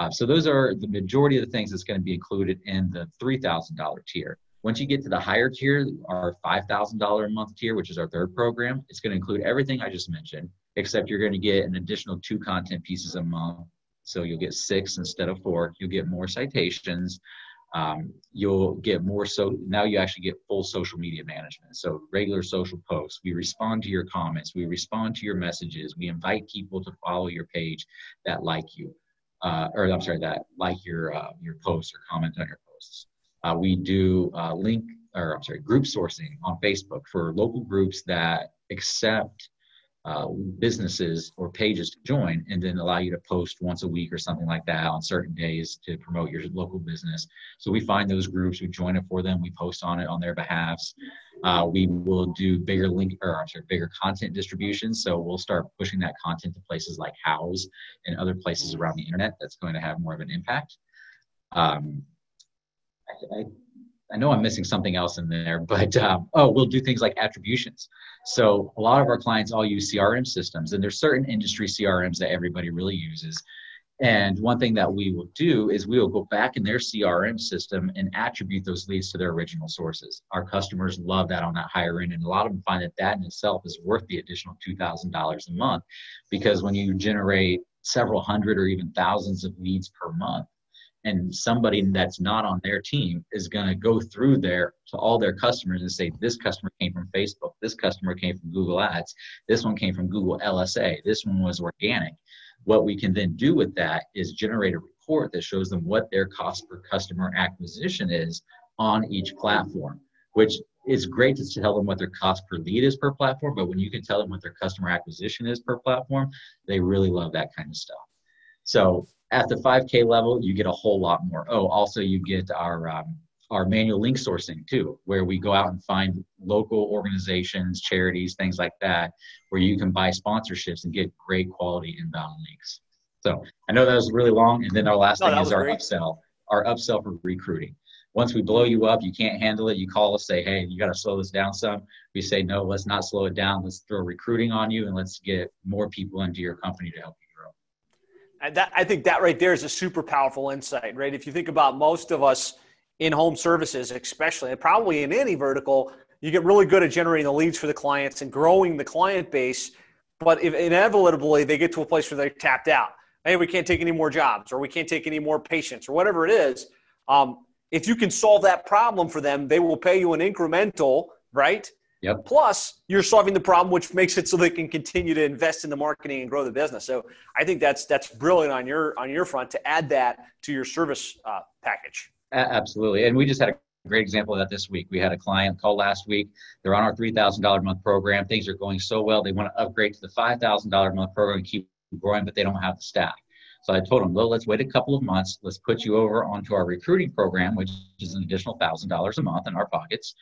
Uh, so those are the majority of the things that's going to be included in the $3,000 tier. Once you get to the higher tier, our $5,000 a month tier, which is our third program, it's going to include everything I just mentioned, except you're going to get an additional two content pieces a month. So you'll get six instead of four. You'll get more citations. Um, you'll get more so now you actually get full social media management. So regular social posts we respond to your comments we respond to your messages we invite people to follow your page that like you uh, or i'm sorry that like your uh, your posts or comment on your posts. Uh, we do uh, link, or I'm sorry, group sourcing on Facebook for local groups that accept uh, businesses or pages to join and then allow you to post once a week or something like that on certain days to promote your local business. So we find those groups, we join it for them, we post on it on their behalfs. Uh, we will do bigger link or I'm sorry, bigger content distribution. So we'll start pushing that content to places like Houzz and other places around the internet that's going to have more of an impact. Um, I, I know I'm missing something else in there, but um, oh, we'll do things like attributions. So a lot of our clients all use CRM systems, and there's certain industry CRMs that everybody really uses. And one thing that we will do is we will go back in their CRM system and attribute those leads to their original sources. Our customers love that on that higher end, and a lot of them find that that in itself is worth the additional $2,000 a month because when you generate several hundred or even thousands of leads per month, and somebody that's not on their team is going to go through there to all their customers and say this customer came from facebook. This customer came from google ads. This one came from google lsa this one was organic. What we can then do with that is generate a report that shows them what their cost per customer acquisition is on each platform which is great to tell them what their cost per lead is per platform but when you can tell them what their customer acquisition is per platform they really love that kind of stuff so at the 5K level, you get a whole lot more. Oh, also you get our um, our manual link sourcing too, where we go out and find local organizations, charities, things like that, where you can buy sponsorships and get great quality inbound links. So I know that was really long, and then our last no, thing is our great. upsell, our upsell for recruiting. Once we blow you up, you can't handle it. You call us, say, "Hey, you got to slow this down some." We say, "No, let's not slow it down. Let's throw recruiting on you, and let's get more people into your company to help you." That, I think that right there is a super powerful insight, right? If you think about most of us in home services, especially, and probably in any vertical, you get really good at generating the leads for the clients and growing the client base. But if inevitably they get to a place where they're tapped out, hey, we can't take any more jobs or we can't take any more patients or whatever it is. Um, if you can solve that problem for them, they will pay you an incremental, right? Yep. Plus, you're solving the problem, which makes it so they can continue to invest in the marketing and grow the business. So, I think that's that's brilliant on your on your front to add that to your service uh, package. Absolutely, and we just had a great example of that this week. We had a client call last week. They're on our three thousand dollar a month program. Things are going so well. They want to upgrade to the five thousand dollar a month program and keep growing, but they don't have the staff. So I told them, well, let's wait a couple of months. Let's put you over onto our recruiting program, which is an additional thousand dollars a month in our pockets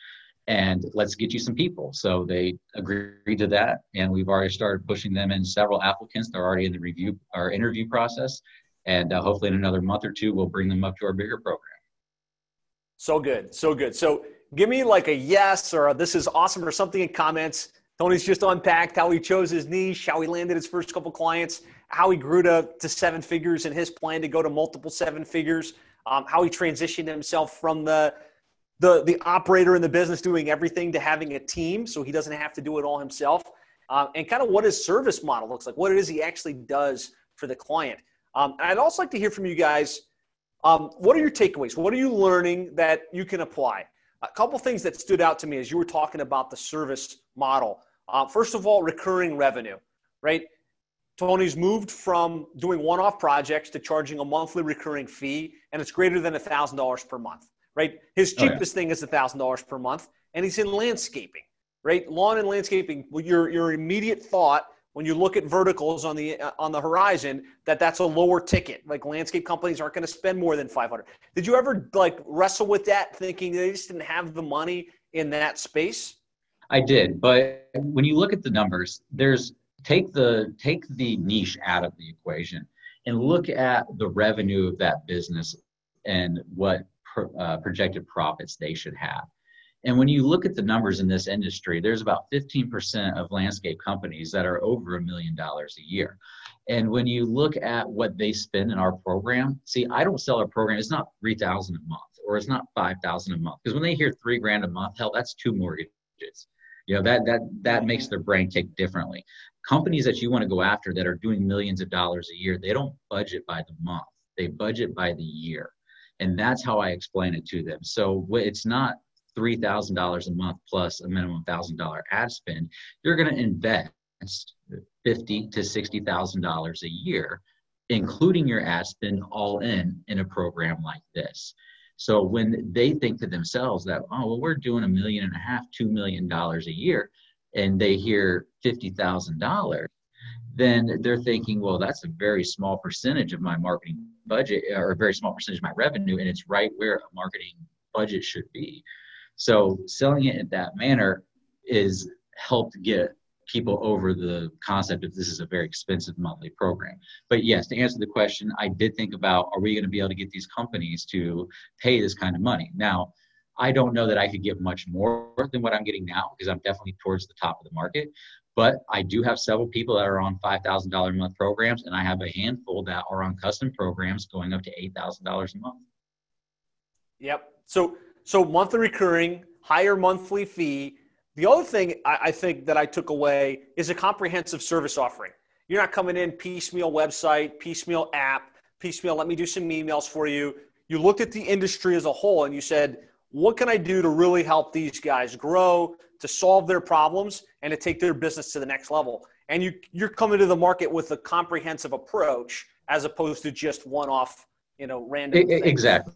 and let's get you some people. So they agreed to that, and we've already started pushing them in several applicants. They're already in the review our interview process, and uh, hopefully in another month or two, we'll bring them up to our bigger program. So good, so good. So give me like a yes or a, this is awesome or something in comments. Tony's just unpacked how he chose his niche, how he landed his first couple clients, how he grew to, to seven figures and his plan to go to multiple seven figures, um, how he transitioned himself from the the the operator in the business doing everything to having a team so he doesn't have to do it all himself um, and kind of what his service model looks like what it is he actually does for the client. Um, i'd also like to hear from you guys um, what are your takeaways? What are you learning that you can apply? A couple things that stood out to me as you were talking about the service model. Uh, first of all recurring revenue right? Tony's moved from doing one-off projects to charging a monthly recurring fee, and it's greater than $1,000 per month right? His cheapest oh, yeah. thing is $1,000 per month, and he's in landscaping, right? Lawn and landscaping, your, your immediate thought when you look at verticals on the uh, on the horizon that that's a lower ticket like landscape companies aren't going to spend more than 500 did you ever like wrestle with that thinking they just didn't have the money in that space i did but when you look at the numbers there's take the take the niche out of the equation and look at the revenue of that business and what pro, uh, projected profits they should have and when you look at the numbers in this industry, there's about 15% of landscape companies that are over a million dollars a year. And when you look at what they spend in our program, see, I don't sell our program. It's not 3000 a month or it's not 5000 a month. Because when they hear three grand a month, hell, that's two mortgages. You know, that, that, that makes their brain tick differently. Companies that you want to go after that are doing millions of dollars a year, they don't budget by the month. They budget by the year. And that's how I explain it to them. So it's not $3,000 a month plus a minimum $1,000 ad spend, you're going to invest fifty to $60,000 a year, including your ad spend all in in a program like this. So when they think to themselves that, oh, well, we're doing a million and a half, two million dollars a year, and they hear fifty thousand dollars, then they're thinking, well, that's a very small percentage of my marketing budget, uh, or a very small percentage of my revenue, and it's right where a marketing budget should be. So selling it in that manner is helped get people over the concept of this is a very expensive monthly program. But yes, to answer the question, I did think about are we going to be able to get these companies to pay this kind of money? Now, I don't know that I could get much more than what I'm getting now because I'm definitely towards the top of the market. But I do have several people that are on $5,000 a month programs, and I have a handful that are on custom programs going up to $8,000 a month. Yep. So so monthly recurring, higher monthly fee. The other thing I, I think that I took away is a comprehensive service offering. You're not coming in piecemeal website, piecemeal app, piecemeal. Let me do some emails for you. You looked at the industry as a whole and you said, what can I do to really help these guys grow, to solve their problems, and to take their business to the next level? And you, you're coming to the market with a comprehensive approach as opposed to just one-off, you know, random. Exactly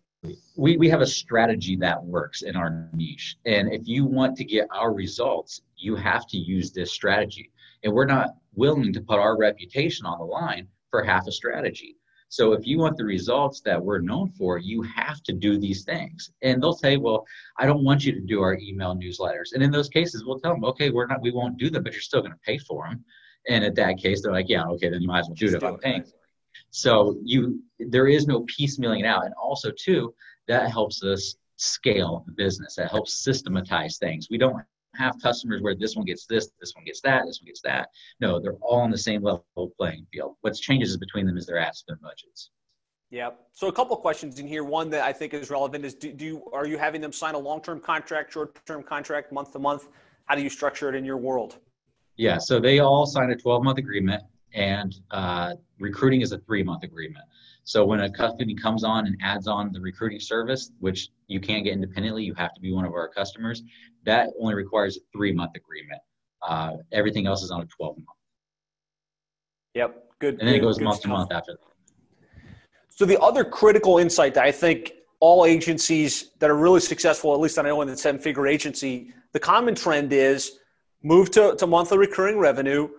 we, we have a strategy that works in our niche. And if you want to get our results, you have to use this strategy. And we're not willing to put our reputation on the line for half a strategy. So if you want the results that we're known for, you have to do these things. And they'll say, "Well, I don't want you to do our email newsletters." And in those cases, we'll tell them, "Okay, we're not, we won't do them, but you're still going to pay for them." And at that case, they're like, "Yeah, okay, then you might as well do it if I'm paying." So you there is no piecemealing it out. And also too, that helps us scale the business. That helps systematize things. We don't have customers where this one gets this, this one gets that, this one gets that. No, they're all on the same level playing field. What changes between them is their ad spend budgets. Yeah. So a couple questions in here. One that I think is relevant is do, do you, are you having them sign a long-term contract, short-term contract, month to month? How do you structure it in your world? Yeah. So they all sign a 12-month agreement and uh, recruiting is a three month agreement. So when a company comes on and adds on the recruiting service, which you can't get independently, you have to be one of our customers. That only requires a three month agreement. Uh, everything else is on a 12 month. Yep, good. And then it goes month stuff. to month after that. So the other critical insight that I think all agencies that are really successful, at least I know in the seven figure agency, the common trend is move to, to monthly recurring revenue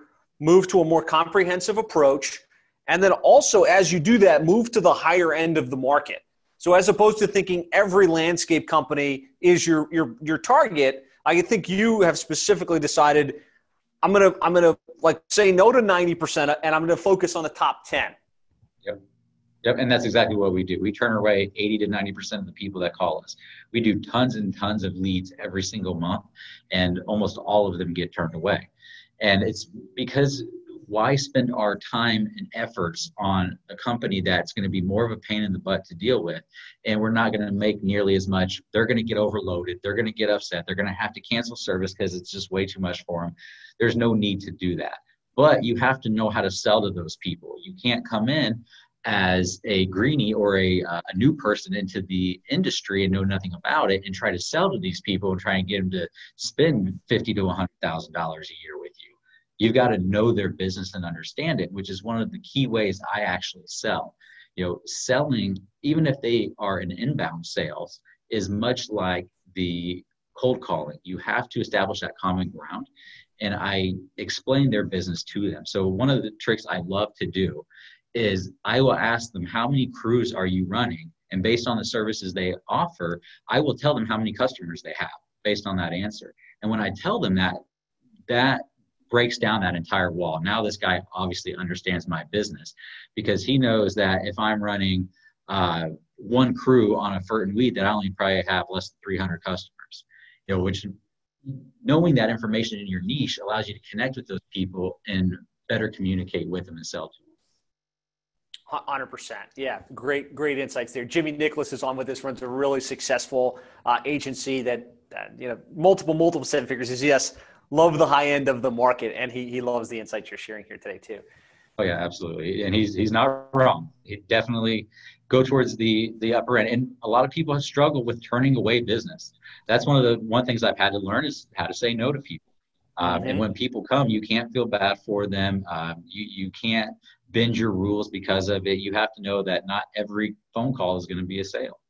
move to a more comprehensive approach. And then also, as you do that, move to the higher end of the market. So, as opposed to thinking every landscape company is your, your, your target, I think you have specifically decided I'm to, I'm to like say no to 90% and I'm to focus on the top 10. Yep. Yep. And that's exactly what we do. We turn away 80 to 90% of the people that call us. We do tons and tons of leads every single month, and almost all of them get turned away. And it's because why spend our time and efforts on a company that's going to be more of a pain in the butt to deal with and we're not going to make nearly as much they're going to get overloaded they're going to get upset they're going to have to cancel service because it's just way too much for them there's no need to do that. But you have to know how to sell to those people. You can't come in as a greenie or a, uh, a new person into the industry and know nothing about it and try to sell to these people and try and get them to spend fifty to hundred thousand dollars a year you've got to know their business and understand it which is one of the key ways i actually sell you know selling even if they are an inbound sales is much like the cold calling. You have to establish that common ground. And I explain their business to them. So, one of the tricks I love to do is I will ask them, How many crews are you running? And based on the services they offer, I will tell them how many customers they have based on that answer. And when I tell them that, that breaks down that entire wall. Now this guy obviously understands my business because he knows that if I'm running uh, one crew on a fert and weed, that I only probably have less than 300 customers. You know, which knowing that information in your niche allows you to connect with those people and better communicate with them and sell to them. Hundred percent, yeah, great, great insights there. Jimmy Nicholas is on with us, runs a really successful uh, agency that, that, you know multiple, multiple seven figures. Is yes, love the high end of the market, and he he loves the insights you're sharing here today too. Oh yeah, absolutely, and he's he's not wrong. He definitely go towards the the upper end, and a lot of people have struggled with turning away business. That's one of the one things I've had to learn is how to say no to people. Um, mm-hmm. And when people come, you can't feel bad for them. Um, you you can't bend your rules because of it. You have to know that not every phone call is going to be a sale.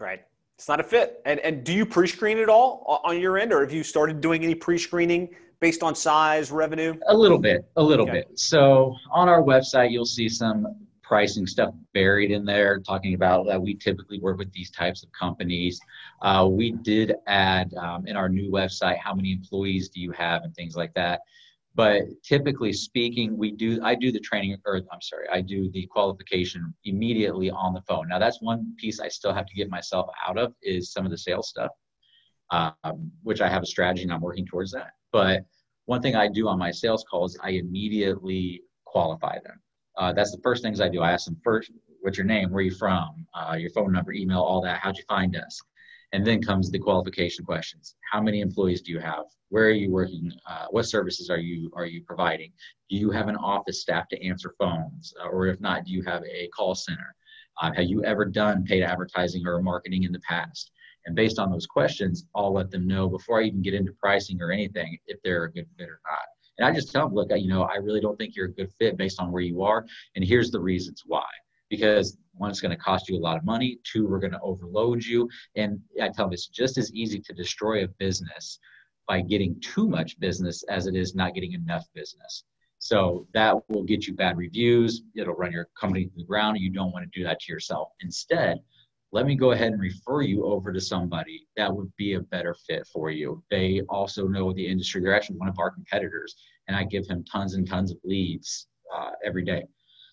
Right it's not a fit. And and do you pre-screen it all on your end, or have you started doing any pre-screening based on size, revenue? A little bit, a little okay. bit. So on our website, you'll see some pricing stuff buried in there, talking about that we typically work with these types of companies. Uh, we did add um, in our new website how many employees do you have and things like that. But typically speaking, we do I do the training or I'm sorry, I do the qualification immediately on the phone. Now that's one piece I still have to get myself out of is some of the sales stuff, um, which I have a strategy and I'm working towards that. But one thing I do on my sales calls, I immediately qualify them. Uh, that's the first things I do. I ask them first, what's your name? Where are you from? Uh, your phone number, email, all that. How'd you find us? And then comes the qualification questions. How many employees do you have? Where are you working? Uh, what services are you are you providing? Do you have an office staff to answer phones, uh, or if not, do you have a call center? Uh, have you ever done paid advertising or marketing in the past? And based on those questions, I'll let them know before I even get into pricing or anything if they're a good fit or not. And I just tell them, look, you know, I really don't think you're a good fit based on where you are, and here's the reasons why because one, it's going to cost you a lot of money. Two, we're going to overload you. And I tell them it's just as easy to destroy a business by getting too much business as it is not getting enough business. So that will get you bad reviews. It'll run your company to the ground. You don't want to do that to yourself. Instead, let me go ahead and refer you over to somebody that would be a better fit for you. They also know the industry. They're actually one of our competitors, and I give him tons and tons of leads uh, every day.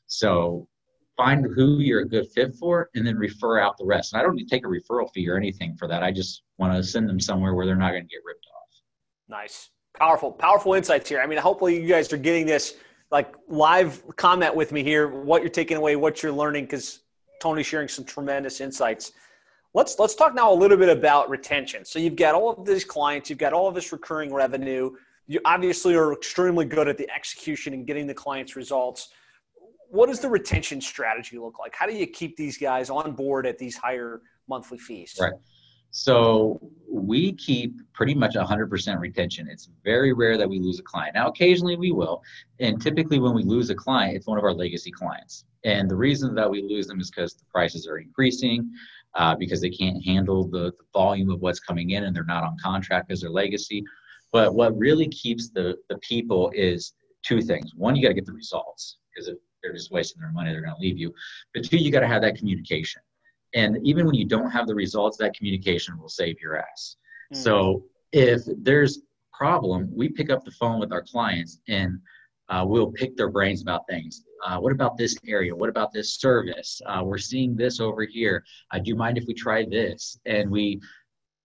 So find who you're a good fit for and then refer out the rest. And I don't need to take a referral fee or anything for that. I just want to send them somewhere where they're not going to get ripped off. Nice. Powerful, powerful insights here. I mean, hopefully you guys are getting this like live comment with me here, what you're taking away, what you're learning, because Tony's sharing some tremendous insights. Let's let's talk now a little bit about retention. So you've got all of these clients, you've got all of this recurring revenue. You obviously are extremely good at the execution and getting the clients results what does the retention strategy look like? How do you keep these guys on board at these higher monthly fees? Right. So we keep pretty much 100% retention. It's very rare that we lose a client. Now, occasionally we will. And typically, when we lose a client, it's one of our legacy clients. And the reason that we lose them is because the prices are increasing, uh, because they can't handle the, the volume of what's coming in and they're not on contract as their legacy. But what really keeps the, the people is two things. One, you got to get the results because if they're just wasting their money, they're going to leave you. But two, you got to have that communication. And even when you don't have the results, that communication will save your ass. Mm. So if there's problem, we pick up the phone with our clients and uh, we'll pick their brains about things. Uh, what about this area? What about this service? Uh, we're seeing this over here. Uh, do you mind if we try this? And we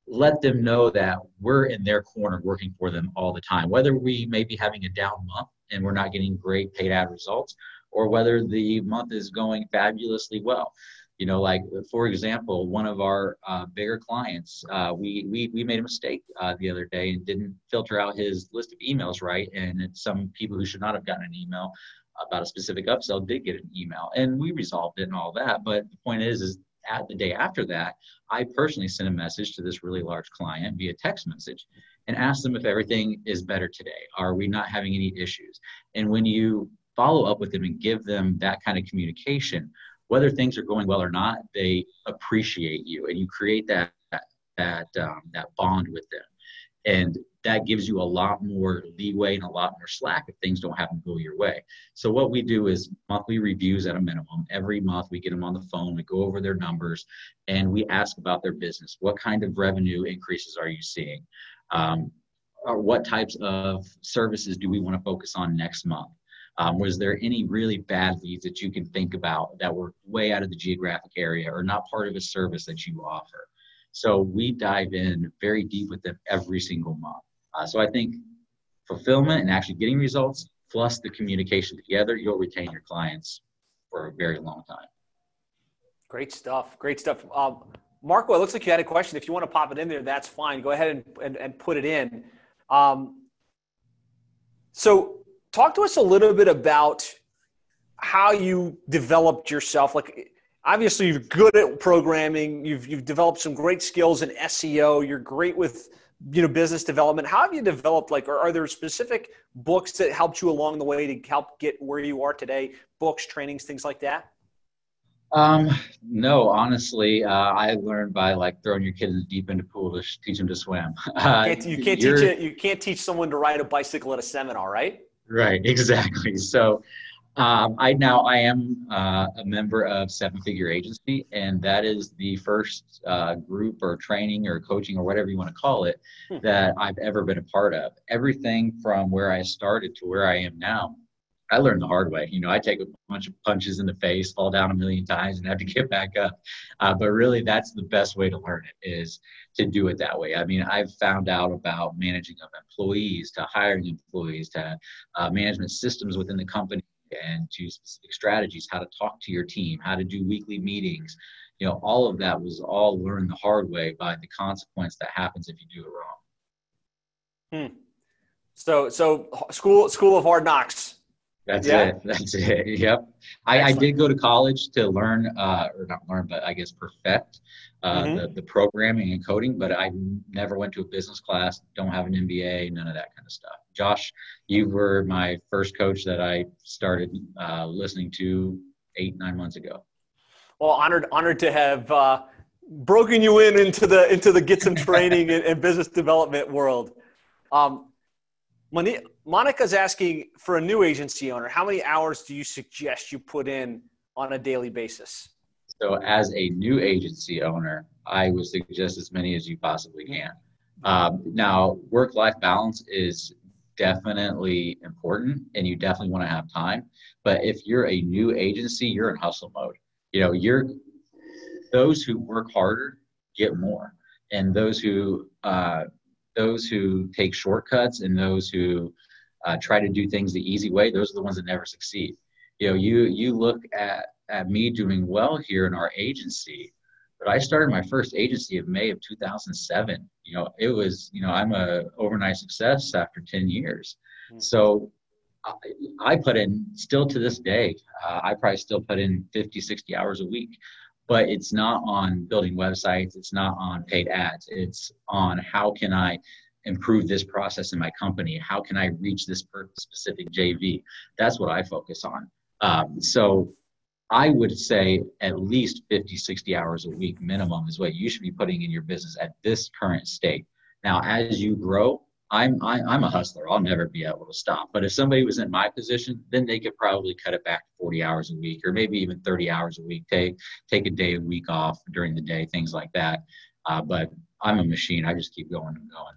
let them know that we're in their corner working for them all the time. Whether we may be having a down month and we're not getting great paid ad results, or whether the month is going fabulously well. You know, like for example, one of our uh, bigger clients, uh, we, we we made a mistake uh, the other day and didn't filter out his list of emails right, and some people who should not have gotten an email about a specific upsell did get an email, and we resolved it and all that. But the point is, is at the day after that, I personally sent a message to this really large client via text message and asked them if everything is better today. Are we not having any issues? And when you follow up with them and give them that kind of communication, whether things are going well or not, they appreciate you and you create that, that, um, that bond with them, and that gives you a lot more leeway and a lot more slack if things don't happen to go your way. So what we do is monthly reviews at a minimum. Every month we get them on the phone, we go over their numbers, and we ask about their business. What kind of revenue increases are you seeing? Um, what types of services do we want to focus on next month? Um, was there any really bad leads that you can think about that were way out of the geographic area or not part of a service that you offer? So we dive in very deep with them every single month. Uh, so I think fulfillment and actually getting results plus the communication together, you'll retain your clients for a very long time. Great stuff. Great stuff. Um, Marco, it looks like you had a question. If you want to pop it in there, that's fine. Go ahead and, and, and put it in. Um, so, talk to us a little bit about how you developed yourself. Like, obviously, you're good at programming. You've you've developed some great skills in SEO. You're great with you know business development. How have you developed? Like, are, are there specific books that helped you along the way to help get where you are today? Books, trainings, things like that. Um, no, honestly, uh, I learned by like throwing your kid in the deep end of pool to sh- teach them to swim. Uh, you can't, you can't teach it. You can't teach someone to ride a bicycle at a seminar, right? Right, exactly. So, um, I now I am uh, a member of Seven Figure Agency, and that is the first uh, group or training or coaching or whatever you want to call it hmm. that I've ever been a part of. Everything from where I started to where I am now I learned the hard way. You know, I take a bunch of punches in the face, fall down a million times, and have to get back up. Uh, but really, that's the best way to learn it is to do it that way. I mean, I've found out about managing of employees, to hiring employees, to uh, management systems within the company, and to specific strategies, how to talk to your team, how to do weekly meetings. You know, all of that was all learned the hard way by the consequence that happens if you do it wrong. Hmm. So, so school, school of hard knocks that's yeah. it. That's it. Yep. I, I, did go to college to learn, uh, or not learn, but I guess perfect uh, mm-hmm. the, the programming and coding. But I never went to a business class. Don't have an MBA. None of that kind of stuff. Josh, you were my first coach that I started uh, listening to eight nine months ago. Well, honored honored to have uh, broken you in into the into the get some training and, and business development world. Um, Monica's asking for a new agency owner. How many hours do you suggest you put in on a daily basis? So, as a new agency owner, I would suggest as many as you possibly can. Um, now, work life balance is definitely important and you definitely want to have time. But if you're a new agency, you're in hustle mode. You know, you're those who work harder get more, and those who uh, those who take shortcuts and those who uh, try to do things the easy way, those are the ones that never succeed. You know, you you look at at me doing well here in our agency, but I started my first agency in May of 2007. You know, it was you know I'm a overnight success after 10 years. Mm-hmm. So I, I, put in still to this day, uh, I probably still put in 50, 60 hours a week but it's not on building websites it's not on paid ads it's on how can i improve this process in my company how can i reach this specific jv that's what i focus on um, so i would say at least 50 60 hours a week minimum is what you should be putting in your business at this current state now as you grow I'm I, am i am a hustler. I'll never be able to stop. But if somebody was in my position, then they could probably cut it back to 40 hours a week, or maybe even 30 hours a week. Take take a day a week off during the day, things like that. Uh, but I'm a machine. I just keep going and going.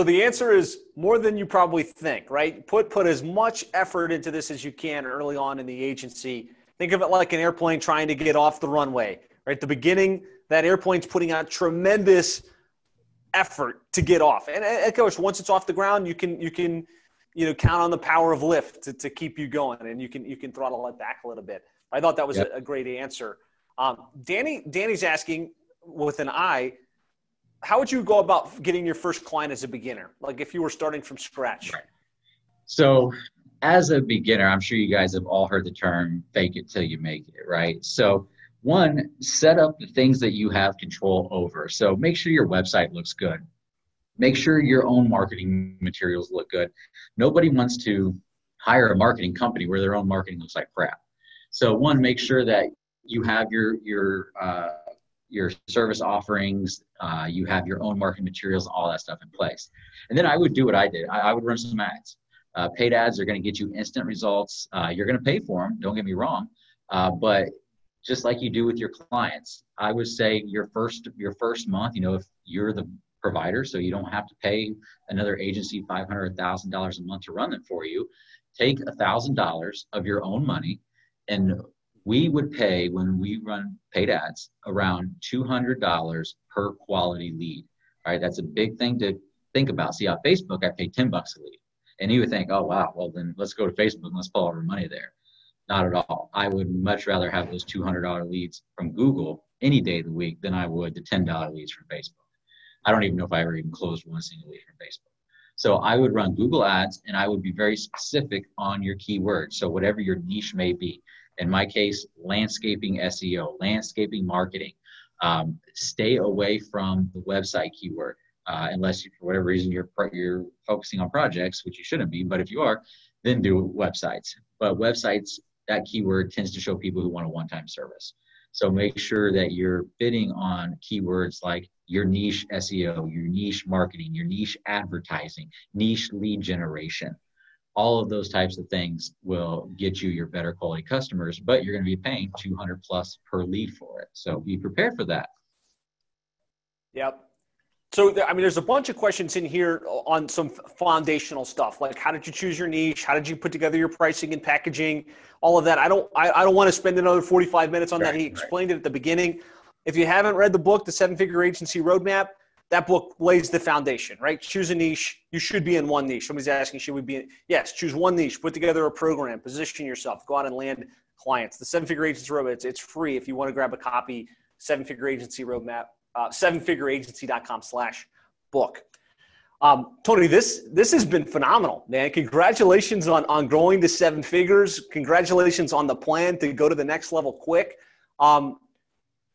So the answer is more than you probably think, right? Put put as much effort into this as you can early on in the agency. Think of it like an airplane trying to get off the runway. Right, at the beginning, that airplane's putting out tremendous effort to get off. And, of course, once it's off the ground, you can you can you know count on the power of lift to, to keep you going, and you can you can throttle it back a little bit. I thought that was yep. a, a, great answer. Um, Danny Danny's asking with an eye, how would you go about getting your first client as a beginner? Like if you were starting from scratch. Right. So as a beginner, I'm sure you guys have all heard the term "fake it till you make it," right? So one, set up the things that you have control over. So make sure your website looks good. Make sure your own marketing materials look good. Nobody wants to hire a marketing company where their own marketing looks like crap. So one, make sure that you have your your uh, your service offerings, uh, you have your own marketing materials, all that stuff in place. And then I would do what I did. I, I would run some ads. Uh, paid ads are going to get you instant results. Uh, you're going to pay for them. Don't get me wrong, uh, but just like you do with your clients, I would say your first your first month. You know, if you're the provider, so you don't have to pay another agency five hundred thousand dollars a month to run them for you. Take a thousand dollars of your own money and we would pay when we run paid ads around $200 per quality lead. All right, that's a big thing to think about. See, on Facebook, I pay 10 bucks a lead. And you would think, oh, wow, well, then let's go to Facebook and let's pull our money there. Not at all. I would much rather have those $200 leads from Google any day of the week than I would the $10 leads from Facebook. I don't even know if I ever even closed one single lead from Facebook. So I would run Google ads and I would be very specific on your keywords. So whatever your niche may be in my case, landscaping SEO, landscaping marketing. Um, stay away from the website keyword uh, unless you, for whatever reason you're you're focusing on projects, which you shouldn't be. But if you are, then do websites. But websites, that keyword tends to show people who want a one-time service. So make sure that you're bidding on keywords like your niche SEO, your niche marketing, your niche advertising, niche lead generation all of those types of things will get you your better quality customers but you're going to be paying 200 plus per lead for it. So be prepared for that. Yep. So i mean there's a bunch of questions in here on some foundational stuff like how did you choose your niche? How did you put together your pricing and packaging? All of that. I don't i, I don't want to spend another 45 minutes on right, that. He explained right. it at the beginning. If you haven't read the book the seven figure agency roadmap that book lays the foundation, right? Choose a niche. You should be in one niche. Somebody's asking, should we be in? Yes, choose one niche, put together a program, position yourself, go out and land clients. The seven figure agency roadmap, it's, it's free. If you want to grab a copy, seven figure agency roadmap, uh, sevenfigureagency.com slash book. Um, Tony, this this has been phenomenal, man. Congratulations on on growing to seven figures. Congratulations on the plan to go to the next level quick. Um,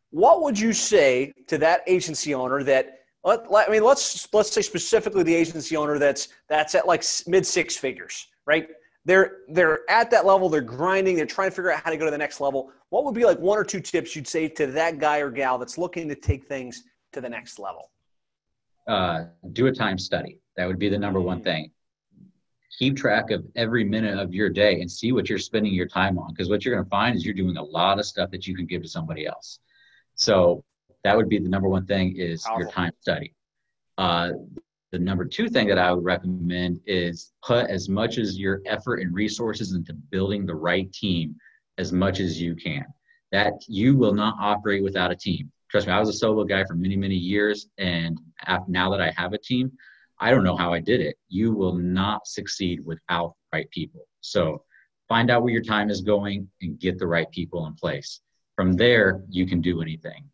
what would you say to that agency owner that let, let, I mean, let's let's say specifically the agency owner that's that's at like mid six figures, right? They're they're at that level. They're grinding. They're trying to figure out how to go to the next level. What would be like one or two tips you'd say to that guy or gal that's looking to take things to the next level? Uh, do a time study. That would be the number one mm. thing. Keep track of every minute of your day and see what you're spending your time on. Because what you're going to find is you're doing a lot of stuff that you can give to somebody else. So that would be the number one thing is Powerful. your time study. Uh, the number two thing that I would recommend is put as much as your effort and resources into building the right team as much as you can. That you will not operate without a team. Trust me, I was a solo guy for many, many years, and now that I have a team, I don't know how I did it. You will not succeed without the right people. So find out where your time is going and get the right people in place. From there, you can do anything.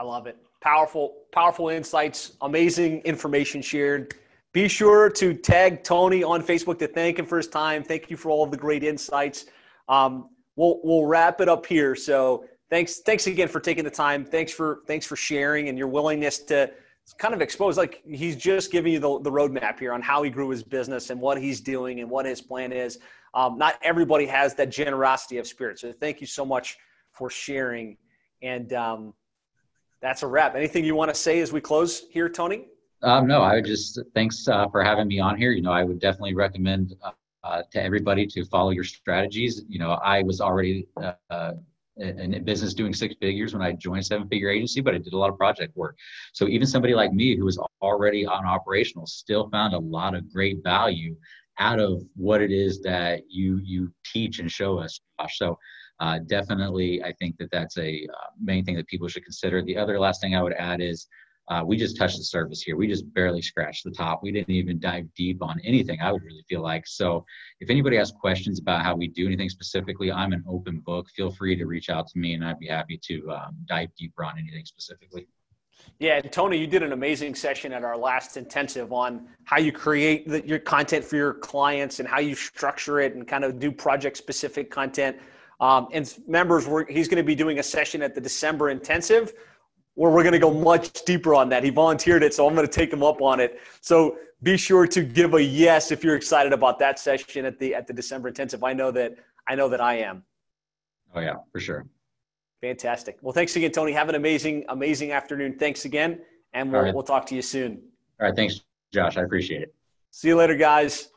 I love it. Powerful, powerful insights, amazing information shared. Be sure to tag Tony on Facebook to thank him for his time. Thank you for all of the great insights. Um, we'll we'll wrap it up here. So thanks thanks again for taking the time. Thanks for thanks for sharing and your willingness to kind of expose like he's just giving you the, the roadmap here on how he grew his business and what he's doing and what his plan is. Um, not everybody has that generosity of spirit. So thank you so much for sharing. And um, that's a wrap. Anything you want to say as we close here, Tony? Um, no, I would just thanks uh, for having me on here. You know, I would definitely recommend uh, uh, to everybody to follow your strategies. You know, I was already uh, in business doing six figures when I joined seven figure agency, but I did a lot of project work. So even somebody like me who was already on operational still found a lot of great value out of what it is that you you teach and show us. So uh, definitely, I think that that's a uh, main thing that people should consider. The other last thing I would add is uh, we just touched the surface here. We just barely scratched the top. We didn't even dive deep on anything, I would really feel like. So if anybody has questions about how we do anything specifically, I'm an open book. Feel free to reach out to me and I'd be happy to um, dive deeper on anything specifically. Yeah, and Tony, you did an amazing session at our last intensive on how you create the, your content for your clients and how you structure it and kind of do project specific content. Um, and members, he's going to be doing a session at the December intensive where we're going to go much deeper on that. He volunteered it, so I'm going to take him up on it. So be sure to give a yes if you're excited about that session at the at the December intensive. I know that I know that I am. Oh yeah, for sure. Fantastic. Well, thanks again, Tony. Have an amazing, amazing afternoon. Thanks again, and we'll, right. we'll talk to you soon. All right. Thanks, Josh. I appreciate it. See you later, guys.